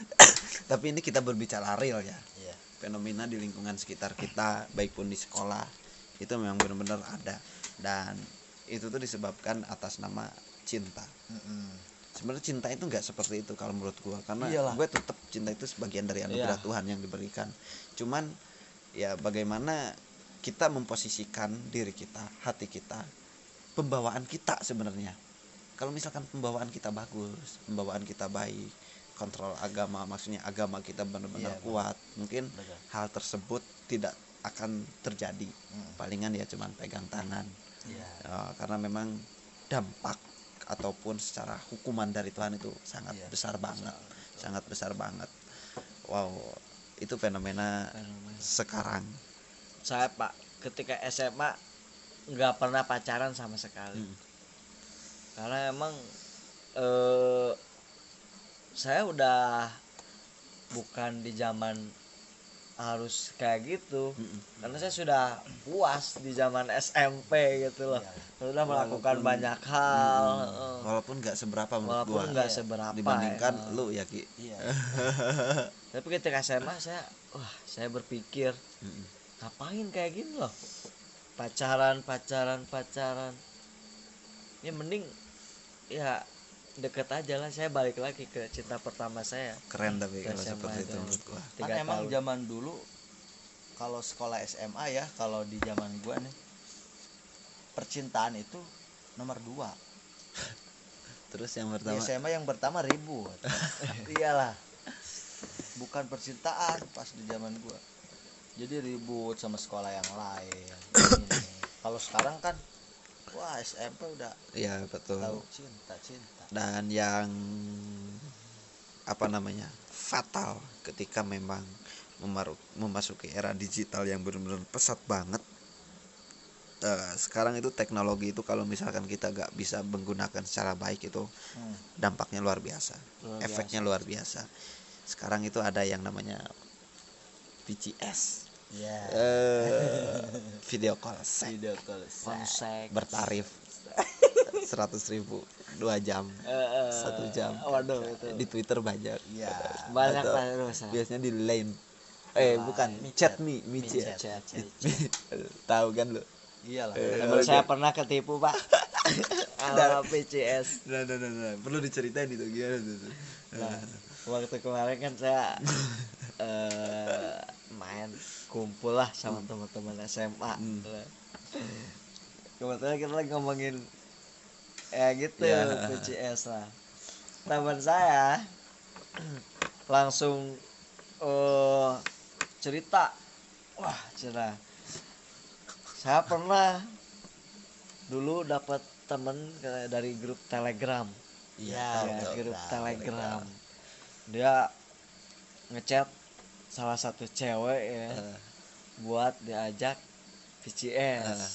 Tapi ini kita berbicara real ya. Iya. Fenomena di lingkungan sekitar kita baik pun di sekolah itu memang benar-benar ada. Dan itu tuh disebabkan atas nama cinta. Mm-mm. sebenarnya cinta itu nggak seperti itu kalau menurut gua karena gue tetap cinta itu sebagian dari anugerah Tuhan yang diberikan. Cuman ya bagaimana kita memposisikan diri kita hati kita pembawaan kita sebenarnya. Kalau misalkan pembawaan kita bagus pembawaan kita baik kontrol agama maksudnya agama kita benar-benar benar. kuat mungkin Betul. hal tersebut tidak akan terjadi Mm. palingan ya cuman pegang tangan Iya. Ya, karena memang dampak ataupun secara hukuman dari Tuhan itu sangat Iya, besar banget sangat besar banget wow itu fenomena Fenomena. sekarang saya pak ketika SMA nggak pernah pacaran sama sekali Hmm. karena emang eh saya udah bukan di zaman harus kayak gitu Mm-mm. karena saya sudah puas di zaman SMP gitu loh Iya. sudah melakukan Walaupun- banyak hal Mm, walaupun nggak seberapa walaupun nggak Iya. seberapa dibandingkan ya. lu ya Ki Iya. tapi ketika SMA saya wah saya berpikir Mm-mm. ngapain kayak gini loh pacaran pacaran pacaran ya mending ya deket aja lah saya balik lagi ke cinta pertama saya. Keren tapi kalau SMA seperti itu itu. menurut gua. Kan tiga emang tahun. zaman dulu kalau sekolah SMA ya kalau di zaman gua nih percintaan itu nomor dua. Terus yang di pertama? SMA yang pertama ribut. Iyalah. Bukan percintaan pas di zaman gua. Jadi ribut sama sekolah yang lain. Kalau sekarang kan wah SMP udah ya betul. tahu cinta cinta dan yang apa namanya fatal ketika memang memasuki era digital yang benar-benar pesat banget. Eh, sekarang itu teknologi itu kalau misalkan kita gak bisa menggunakan secara baik itu Hmm. dampaknya luar biasa Luar efeknya luar biasa. Sekarang itu ada yang namanya VCS ya eh, video call set. Video call konsek bertarif seratus ribu. Dua jam. Satu jam. waduh itu. Di Twitter banyak. Ya banyak Atau lah terus. ya. biasanya di Line. Eh bukan chat me me Micet. chat. Chat, chat. tahu kan lu? Iyalah. Temen saya pernah ketipu pak. Sama PCS nah, nah, nah, nah. perlu diceritain itu gimana tuh Nah, waktu kemarin kan saya eh, main kumpul lah sama teman-teman SMA. Hmm. Kebetulan kita lagi ngomongin ya gitu Ya. PCS lah. Teman saya langsung eh cerita, wah cerah. Saya pernah dulu dapat temen ke- dari grup Telegram Iya, ya, grup betul, telegram dia ngechat salah satu cewek ya Eh. buat diajak VCS Eh.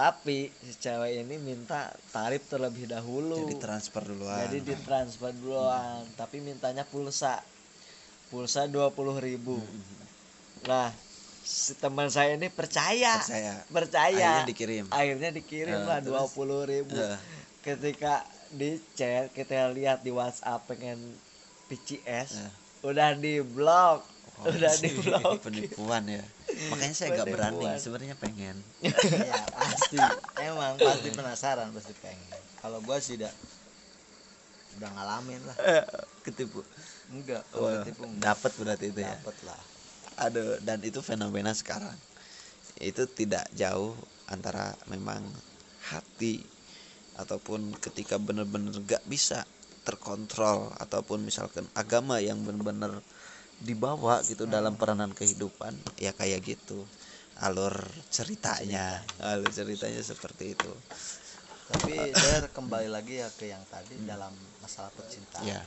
Tapi si cewek ini minta tarif terlebih dahulu. Jadi transfer duluan. Jadi ditransfer duluan tapi mintanya pulsa. Pulsa dua ribu. Nah si teman saya ini percaya. Saya percaya. Akhirnya dikirim. Akhirnya dikirim Eh, lah dua puluh ribu. Eh. ketika di chat kita lihat di WhatsApp pengen PCS Eh. udah di blok Oh, udah di blok penipuan ya. Makanya saya nggak berani sebenarnya pengen. Ya pasti. Emang pasti penasaran pasti pengen. Kalau gua sih udah udah ngalamin lah. Ketipu. Enggak kalau ketipu. enggak dapat berarti itu ya? Dapet lah. Aduh, dan itu fenomena sekarang. Itu tidak jauh antara memang hati ataupun ketika benar-benar gak bisa terkontrol ataupun misalkan agama yang benar-benar dibawa gitu dalam peranan kehidupan ya kayak gitu. Alur ceritanya. Alur ceritanya seperti itu. Tapi saya kembali lagi ya ke yang tadi dalam masalah percintaan. Ya.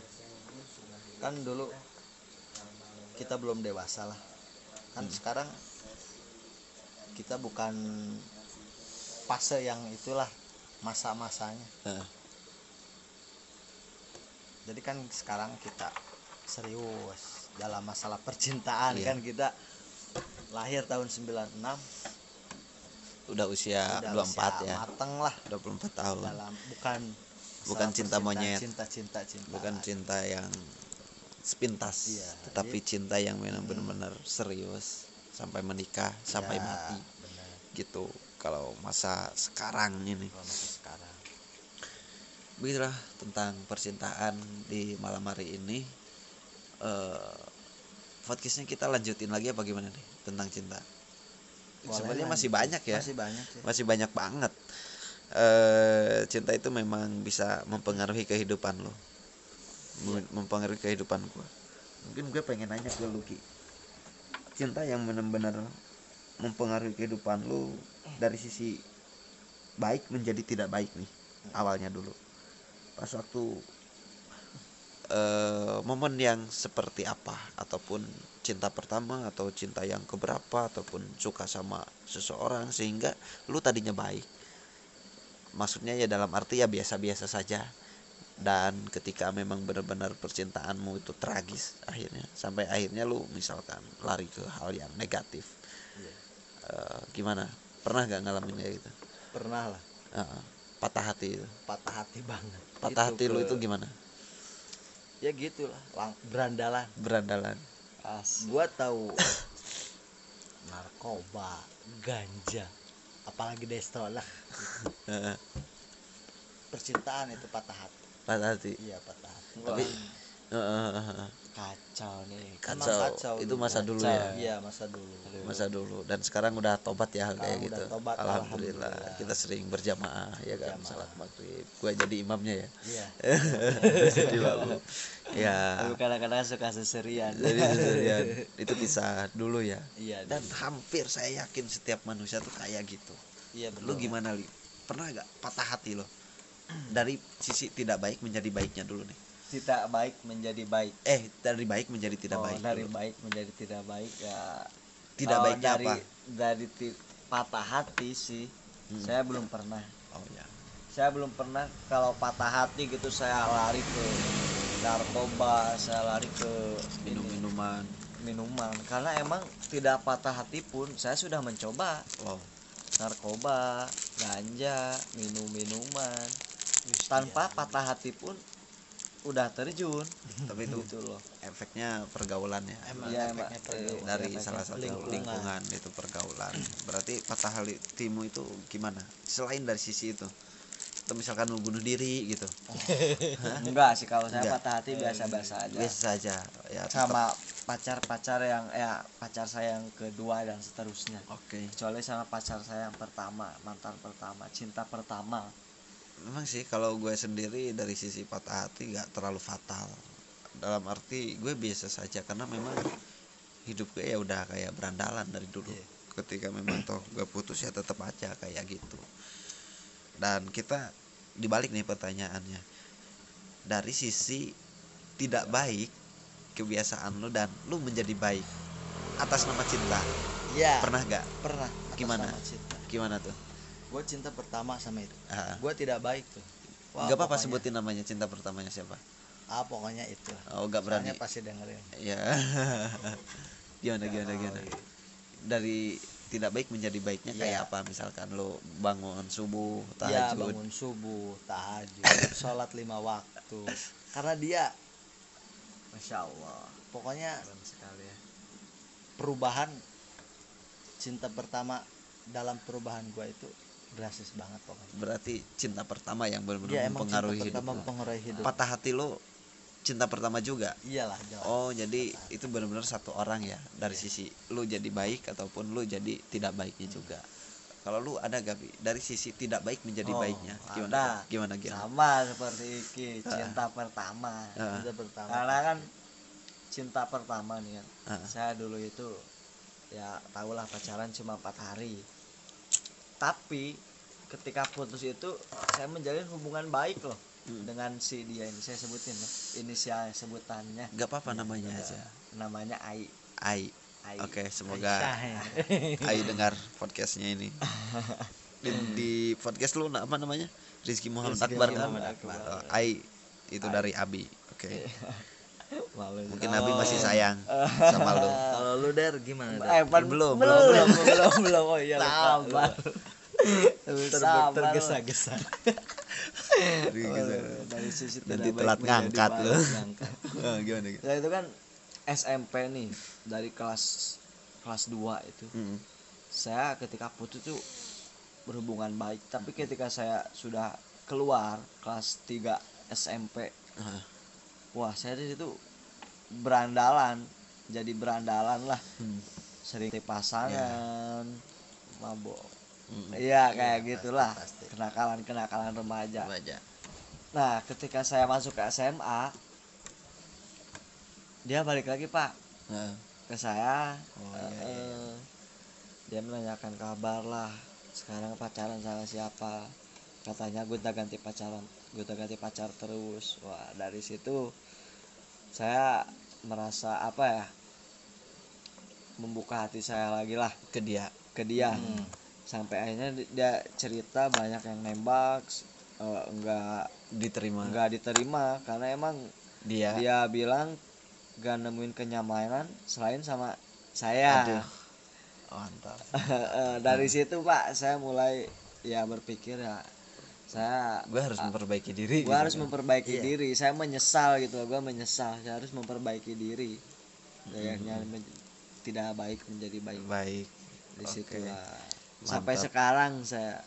Kan dulu kita belum dewasa lah. Kan sekarang kita bukan fase yang itulah masa-masanya. Eh, jadi kan sekarang kita serius dalam masalah percintaan Iya. kan kita lahir tahun 96 udah usia udah 24 usia ya. mateng lah. 24 tahun. Dalam bukan Bukan cinta monyet. cinta cinta cinta. Bukan cinta yang sepintas Iya, tetapi cinta yang memang benar-benar serius sampai menikah sampai Ya, mati. benar. Gitu kalau masa sekarang ini. Kalau masih sekarang. Begitulah tentang percintaan di malam hari ini eh podcastnya kita lanjutin lagi apa gimana nih tentang cinta? Boleh sebenarnya masih banyak ya. Masih banyak sih masih banyak banget. Eh cinta itu memang bisa mempengaruhi kehidupan lo. Mem- mempengaruhi kehidupan gua. Mungkin gue pengen nanya ke Luki cinta yang benar-benar mempengaruhi kehidupan lu dari sisi baik menjadi tidak baik nih awalnya dulu. Pas waktu eh momen yang seperti apa? Ataupun cinta pertama atau cinta yang keberapa? Ataupun suka sama seseorang sehingga lu tadinya baik. Maksudnya ya dalam arti ya biasa-biasa saja. Dan ketika memang benar-benar percintaanmu itu tragis akhirnya sampai akhirnya lu misalkan lari ke hal yang negatif. Eh, gimana? Pernah gak ngalamin kayak gitu? Pernah lah. Eh, patah hati itu? Patah hati banget. Patah hati lu ke- itu gimana ya gitulah lang- berandalan. Berandalan. As. gua tahu narkoba ganja apalagi destolah Eh, percintaan itu patah hati. Patah hati. Iya patah hati. Tapi kacau nih. Emang kacau. kacau itu dulu. masa dulu Kacau. ya? Iya masa dulu. Masa dulu. Dan sekarang udah tobat ya kayak gitu. tobat, alhamdulillah. alhamdulillah. kita sering berjamaah ya kan? Berjamaah. salat maghrib. Gue jadi imamnya ya? Iya. Jadi ya kadang-kadang suka seserian. Jadi sendirian itu kisah dulu ya? Iya dan hampir saya yakin setiap manusia tuh kayak gitu. Iya lu betul. gimana li? Pernah gak patah hati lo? Dari sisi tidak baik menjadi baiknya dulu nih tidak baik menjadi baik. Eh dari baik menjadi tidak Oh, baik. dari dulu. baik menjadi tidak baik ya. Tidak Oh, baiknya dari, apa? dari patah hati sih. Hmm. saya belum pernah. Oh ya. Saya belum pernah kalau patah hati gitu saya lari ke narkoba saya lari ke minum ini, minuman minuman. Karena emang tidak patah hati pun saya sudah mencoba. Wow narkoba ganja minum minuman tanpa patah hati pun udah terjun. Tapi itu gitu loh. Efeknya pergaulan ya Emang Iya, efeknya Mbak. pergaulan. dari efeknya salah satu lingkungan. lingkungan itu pergaulan. Berarti patah hatimu itu gimana? Selain dari sisi itu atau misalkan lu bunuh diri gitu. Enggak sih kalau saya Enggak. patah hati biasa-biasa aja. Biasa saja. Ya sama pacar-pacar yang ya pacar saya yang kedua dan seterusnya. Oke. Kecuali sama pacar saya yang pertama mantan pertama cinta pertama memang sih kalau gue sendiri dari sisi patah hati gak terlalu fatal. Dalam arti gue biasa saja karena memang hidup gue ya udah kayak berandalan dari dulu. Iya. ketika memang toh gue putus ya tetap aja kayak gitu. Dan kita dibalik nih pertanyaannya. Dari sisi tidak baik kebiasaan lu dan lu menjadi baik atas nama cinta. Iya. pernah gak pernah. Atas Gimana? nama cinta. Gimana tuh gue cinta pertama sama itu. Gue tidak baik tuh. Wah, gak apa-apa sebutin namanya cinta pertamanya siapa? Ah pokoknya itu. Oh gak berani. Soalnya pasti dengerin. Ya gimana gimana Nggak gimana? mau. dari tidak baik menjadi baiknya kayak Iya. apa? Misalkan lo bangun subuh ya tahajud bangun subuh tahajud sholat lima waktu. Karena dia masya allah pokoknya keren sekali ya. perubahan cinta pertama dalam perubahan gue itu drastis banget pokoknya. Berarti cinta pertama yang benar-benar cinta mempengaruhi hidup pertama lo. mempengaruhi hidup. Patah hati lo cinta pertama juga? Iyalah jelas. Oh jadi itu benar-benar satu orang ya dari Iya. sisi lo jadi baik ataupun lo jadi tidak baiknya juga. Kalau lu ada gak dari sisi tidak baik menjadi Oh, baiknya gimana ada. gimana gimana? Sama seperti Iki cinta pertama. Ah, cinta pertama. Karena kan cinta pertama nih kan. Ah, saya dulu itu ya tahulah pacaran cuma empat hari tapi ketika putus itu saya menjalin hubungan baik loh Hmm. dengan si dia ini. Saya sebutin ya inisial sebutannya. Gak apa-apa namanya aja. namanya Ai. Ai. Ai. Oke semoga Aisyah ya. Ai dengar podcastnya ini. Di, di podcast lu apa namanya? Rizky Muhammad Rizky Akbar kan? Muhammad Akbar. Oh, Ai itu dari Abi. Oke malu mungkin Abi masih sayang sama lu. Kalau lu der gimana der? eh, pan- belum, belum belum, belum belum belum. oh iya Sabar. tergesa-gesa. Oh, dari sisi Nanti telat ngangkat lu. Ngangkat. Oh, gimana gitu saya itu kan SMP nih dari kelas kelas 2 itu. Mm. saya ketika putus tuh berhubungan baik tapi ketika saya sudah keluar kelas 3 SMP Ah, wah saya di situ berandalan jadi berandalan lah. Hmm. sering pasangan mabok. Mm. iya kayak Iya, gitulah. pasti, kenakalan kenakalan remaja. Baca. nah ketika saya masuk ke SMA dia balik lagi pak. Ah, ke saya. Oh, eh, iya, iya, eh, dia menanyakan kabar lah. Sekarang pacaran sama siapa? Katanya gue udah ganti pacaran gue udah ganti pacar terus. Wah dari situ saya merasa apa ya membuka hati saya lagi lah ke dia ke dia. Hmm. sampai akhirnya di- dia cerita banyak yang nembak eh, enggak diterima. enggak diterima karena emang dia. dia bilang gak nemuin kenyamanan selain sama saya. Aduh. Oh, mantap. Eh, dari situ pak saya mulai ya berpikir ya saya gue harus memperbaiki diri gue gitu harus kan. memperbaiki Iya. diri saya menyesal gitu gue menyesal saya harus memperbaiki diri kayaknya men- tidak baik menjadi baik baik di situ lah. sampai sekarang saya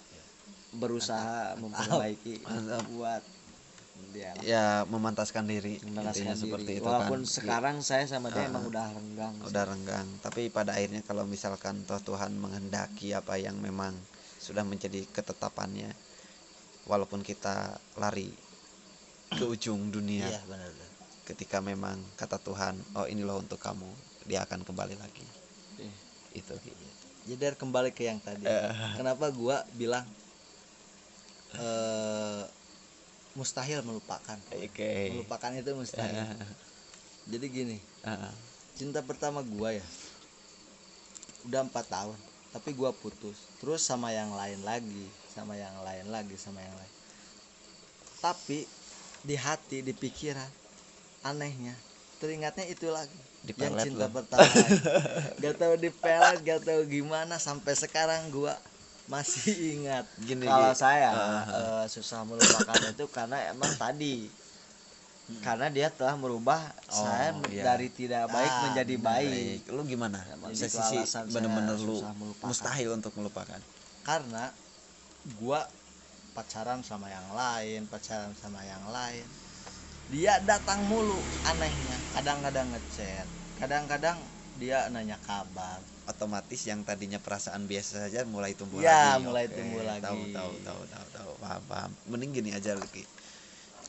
berusaha memperbaiki Mantap. buat dia ya memantaskan diri memelaskan intinya seperti diri. itu walaupun kan sekarang saya sama dia Ah. emang udah renggang sih. udah renggang tapi pada akhirnya kalau misalkan toh Tuhan menghendaki apa yang memang sudah menjadi ketetapannya walaupun kita lari ke ujung dunia. Iya benar benar. ketika memang kata Tuhan oh ini loh untuk kamu dia akan kembali lagi. Iya. itu jadi der kembali ke yang tadi. Eh. kenapa gua bilang eh mustahil melupakan? Oke. Melupakan itu mustahil. Jadi gini Ah, cinta pertama gua ya udah empat tahun tapi gua putus. Terus sama yang lain lagi sama yang lain lagi sama yang lain tapi di hati di pikiran anehnya teringatnya itu lagi yang Dipelet cinta lo. pertama gak tahu dipelet gak tahu gimana sampai sekarang gua masih ingat gini kalau Gi. saya Ah, eh, susah melupakan itu karena emang tadi karena dia telah merubah Oh, saya iya. dari tidak baik Ah, menjadi baik Baik, lu gimana? Bisa sisi bener-bener lu mustahil untuk melupakan. karena gua pacaran sama yang lain pacaran sama yang lain dia datang mulu anehnya kadang-kadang ngechat kadang-kadang dia nanya kabar Otomatis yang tadinya perasaan biasa saja mulai tumbuh Ya, lagi. mulai Oke, tumbuh lagi. Tahu tahu tahu tahu tahu paham paham. Mending gini aja Luki.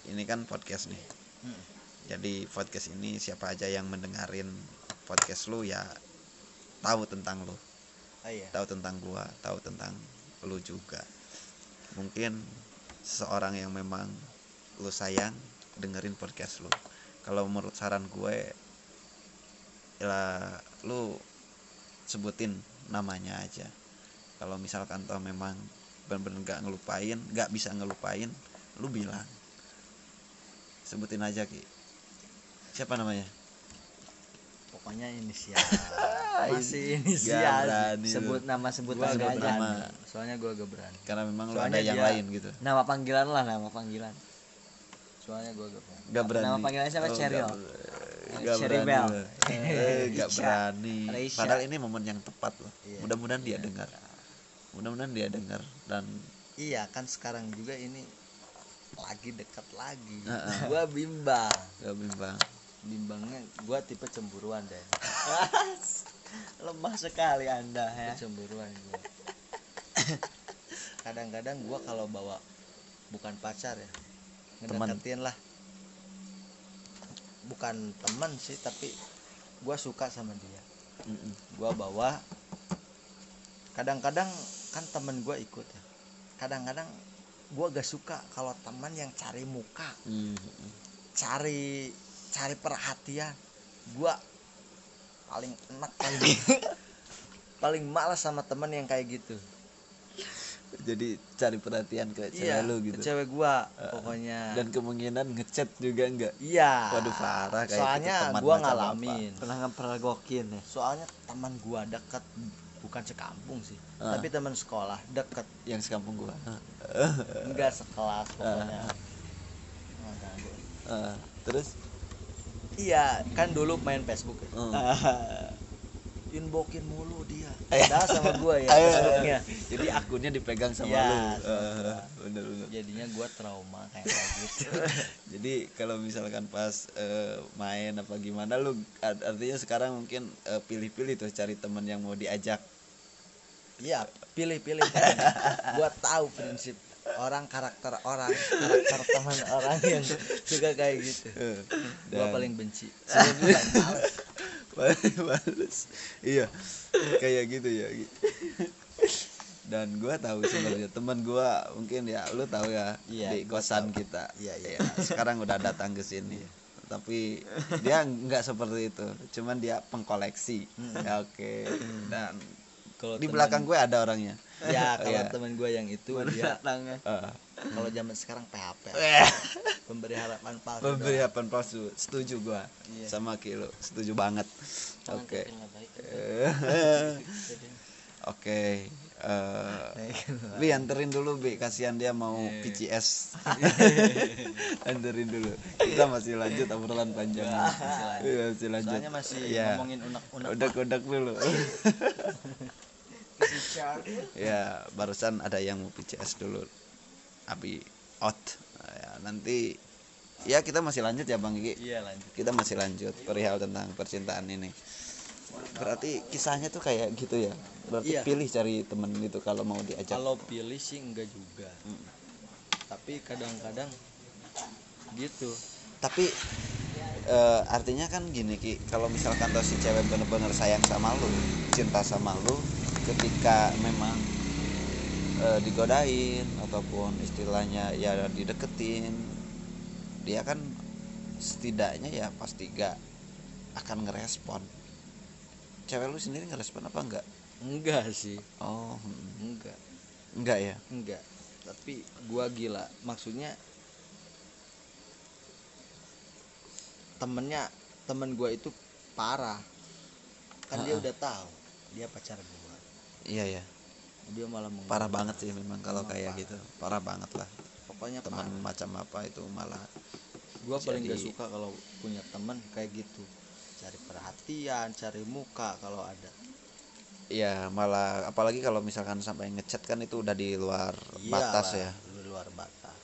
Ini kan podcast nih. Hmm. Jadi podcast ini siapa aja yang mendengarin podcast lu ya tahu tentang lu, oh iya tahu tentang gua, tahu tentang lu juga. Mungkin seseorang yang memang lu sayang dengerin podcast lu. Kalau menurut saran gue ya lu sebutin namanya aja. Kalau misalkan toh memang bener-bener gak ngelupain, gak bisa ngelupain, lu bilang. Sebutin aja Ki. Siapa namanya? Pokoknya inisial masih inisial berani lu. sebut nama sebut gua nama aja berani soalnya gua gak berani Karena memang lu Soalnya ada yang lain gitu. nama panggilan lah nama panggilan soalnya gua gak berani Gak berani. Nama panggilannya siapa? Oh, Cheryl? gak Cherry berani. Bell. lu. Eh, Gak berani. Reisha. Padahal ini momen yang tepat loh. Iya. Mudah-mudahan dia dengar. Mudah-mudahan dia dengar dan iya kan sekarang juga ini lagi dekat lagi Heeh. gua bimbang gak bimbang. Bimbangnya gua tipe cemburuan deh. Lemah sekali anda ya. cemburuan kadang-kadang gua kalau bawa bukan pacar ya Teman. ngedeketin lah. Bukan teman sih tapi gua suka sama dia. Mm-mm. gua bawa kadang-kadang kan temen gua ikut ya. Kadang-kadang gua gak suka kalau teman yang cari muka. Mm-mm. cari cari perhatian gua paling enak paling paling malas sama temen yang kayak gitu Jadi cari perhatian ke cewek iya lu ke gitu. cewek gua Heeh. pokoknya Dan kemungkinan ngechat juga enggak. iya Waduh parah kayak soalnya gitu, teman gua ngalamin pernah ngepergokin ya soalnya teman gua deket bukan sekampung sih Ah. tapi teman sekolah deket Yang sekampung gua. enggak sekelas pokoknya ganggu. Eh, terus iya kan dulu main Facebook ya. eh, inbokin mulu dia Eh. dah sama gua ya Ayo. Facebooknya jadi akunnya dipegang sama Iya, lu. Eh, bener bener. jadinya gua trauma kayak gitu Jadi kalau misalkan pas eh, main apa gimana lu art- artinya sekarang mungkin eh, pilih-pilih tuh cari teman yang mau diajak. Iya, pilih-pilih. Gua tahu prinsip orang karakter orang, karakter teman orang yang suka kayak gitu. Eh, Gua dan- paling benci. Males. Iya. Kayak gitu ya. Dan gua tahu sebenarnya teman gua mungkin ya lu tahu ya Iya, di kosan tahu. kita. Iya, iya. Ya, sekarang udah datang ke sini. Tapi dia nggak seperti itu. Cuman dia pengkoleksi. Ya, Oke. Dan Kalau di belakang gue ada orangnya. Ya, kalau Iya. teman gua yang itu dia datangnya Eh, kalau zaman sekarang PHP. Pemberi harapan palsu. Pemberian palsu. Setuju gua. Iya. Sama Kilo. Setuju banget. Oke. Oke. eh, Nah, Bi anterin dulu Bi, kasihan dia mau Iya. PCS. anterin dulu. Kita masih lanjut obrolan panjang. Masih lanjut. Iya, masih lanjut. Soalnya masih Iya. ngomongin unek-unek. Udak-udak dulu. Ya, barusan ada yang mau PCS dulu. Abi out. Ya, nanti ya kita masih lanjut ya Bang Gigi. Iya, lanjut. Kita masih lanjut perihal tentang percintaan ini. Berarti kisahnya tuh kayak gitu ya. Berarti Iya. pilih cari temen gitu kalau mau diajak. Kalau pilih sih enggak juga. Hmm. Tapi kadang-kadang gitu. tapi eh, artinya kan gini ki kalau misalkan tuh si cewek bener-bener sayang sama lu cinta sama lu ketika memang eh, digodain ataupun istilahnya ya dideketin dia kan setidaknya ya pasti gak akan ngerespon. Cewek lu sendiri ngerespon apa enggak? Enggak sih. Oh mm. enggak. Enggak ya? Enggak. Tapi gua gila. Maksudnya temennya temen gua itu parah. Kan dia Ha-ha. udah tahu dia pacar gua iya ya dia malah meng- parah banget sih memang kalau kayak parah. gitu parah banget lah pokoknya teman parah. macam apa itu malah gua paling gak jadi- suka kalau punya temen kayak gitu cari perhatian cari muka kalau ada Iya malah apalagi kalau misalkan sampai ngechat kan itu udah di luar batas ya. Iyalah, di luar batas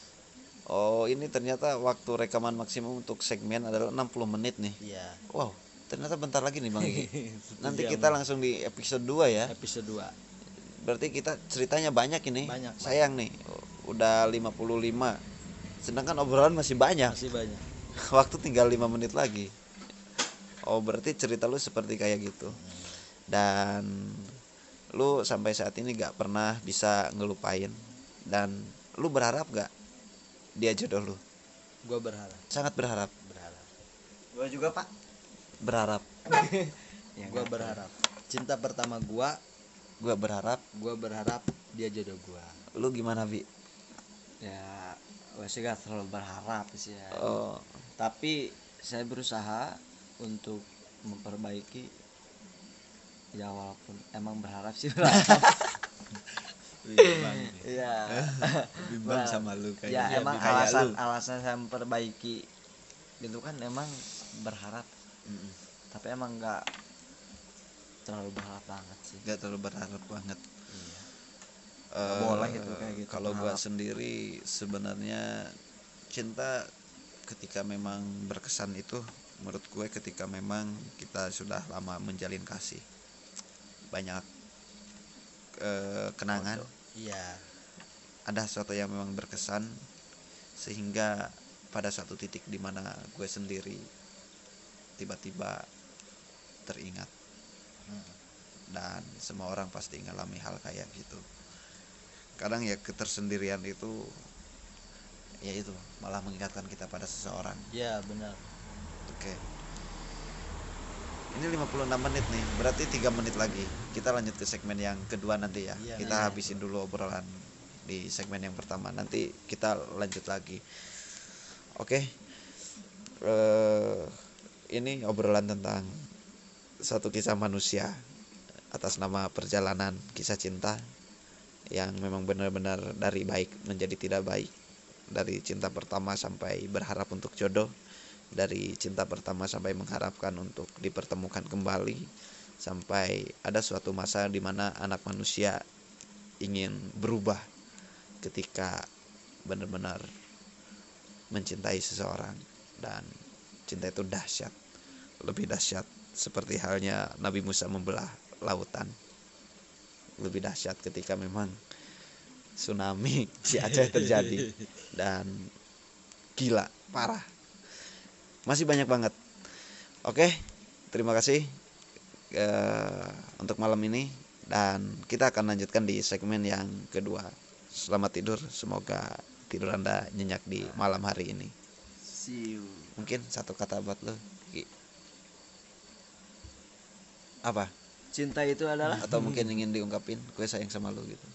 Oh ini ternyata waktu rekaman maksimum untuk segmen adalah 60 menit nih. iya Wow ternyata bentar lagi nih Bang Egi. Nanti jam. kita langsung di episode 2 ya. episode 2 Berarti kita ceritanya banyak ini. Banyak, Sayang nih udah 55. Sedangkan obrolan masih banyak. masih banyak Waktu tinggal 5 menit lagi. Oh berarti cerita lu seperti kayak gitu. Dan lu sampai saat ini gak pernah bisa ngelupain dan lu berharap gak dia jodoh lu? gua berharap Sangat berharap. berharap Gua juga, Pak. Berharap. Ya, gua nggak berharap cinta pertama gua Gua berharap. gua berharap dia jodoh gua Lu gimana bi? ya gue sih gak terlalu berharap sih ya Oh, tapi saya berusaha untuk memperbaiki ya walaupun emang berharap sih berharap Iya. bimbang sama lu kayak ya emang alasan lu. alasan saya memperbaiki itu kan emang berharap Mm-mm. tapi emang nggak terlalu berharap banget sih Gak terlalu berharap banget. iya Eh, boleh itu kayak gitu, Kalau gua berharap. sendiri sebenarnya cinta ketika memang berkesan itu menurut gue ketika memang kita sudah lama menjalin kasih banyak eh, kenangan iya ada sesuatu yang memang berkesan sehingga pada satu titik di mana gue sendiri tiba-tiba teringat. Dan semua orang pasti ngalami hal kayak gitu. Kadang ya ketersendirian itu ya itu malah mengingatkan kita pada seseorang. Iya benar. Oke. Ini 56 menit nih berarti tiga menit lagi. Kita lanjut ke segmen yang kedua nanti ya. Iya, kita iya. habisin dulu obrolan di segmen yang pertama. Nanti kita lanjut lagi. Oke. Eh ini obrolan tentang satu kisah manusia atas nama perjalanan kisah cinta yang memang benar-benar dari baik menjadi tidak baik. Dari cinta pertama sampai berharap untuk jodoh dari cinta pertama sampai mengharapkan untuk dipertemukan kembali sampai ada suatu masa di mana anak manusia ingin berubah ketika benar-benar mencintai seseorang. Dan cinta itu dahsyat lebih dahsyat seperti halnya Nabi Musa membelah lautan. Lebih dahsyat ketika memang tsunami si Aceh terjadi. Dan gila parah. Masih banyak banget. Oke terima kasih eh, untuk malam ini. Dan kita akan lanjutkan di segmen yang kedua. Selamat tidur semoga tidur anda nyenyak di malam hari ini. See you. Mungkin satu kata buat lo Ki. Apa? Cinta itu adalah atau mungkin ingin diungkapin gue sayang sama lo gitu.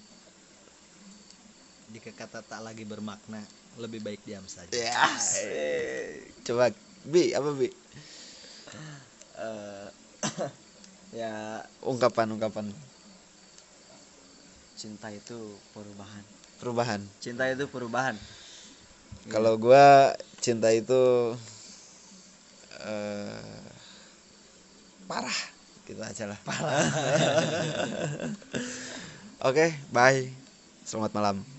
Jika kata tak lagi bermakna lebih baik diam saja. Ya coba bi apa bi? Eh, ya. Ungkapan ungkapan cinta itu perubahan. Perubahan. Cinta itu perubahan. Kalau gua cinta itu eh parah gitu aja lah. Oke bye. Selamat malam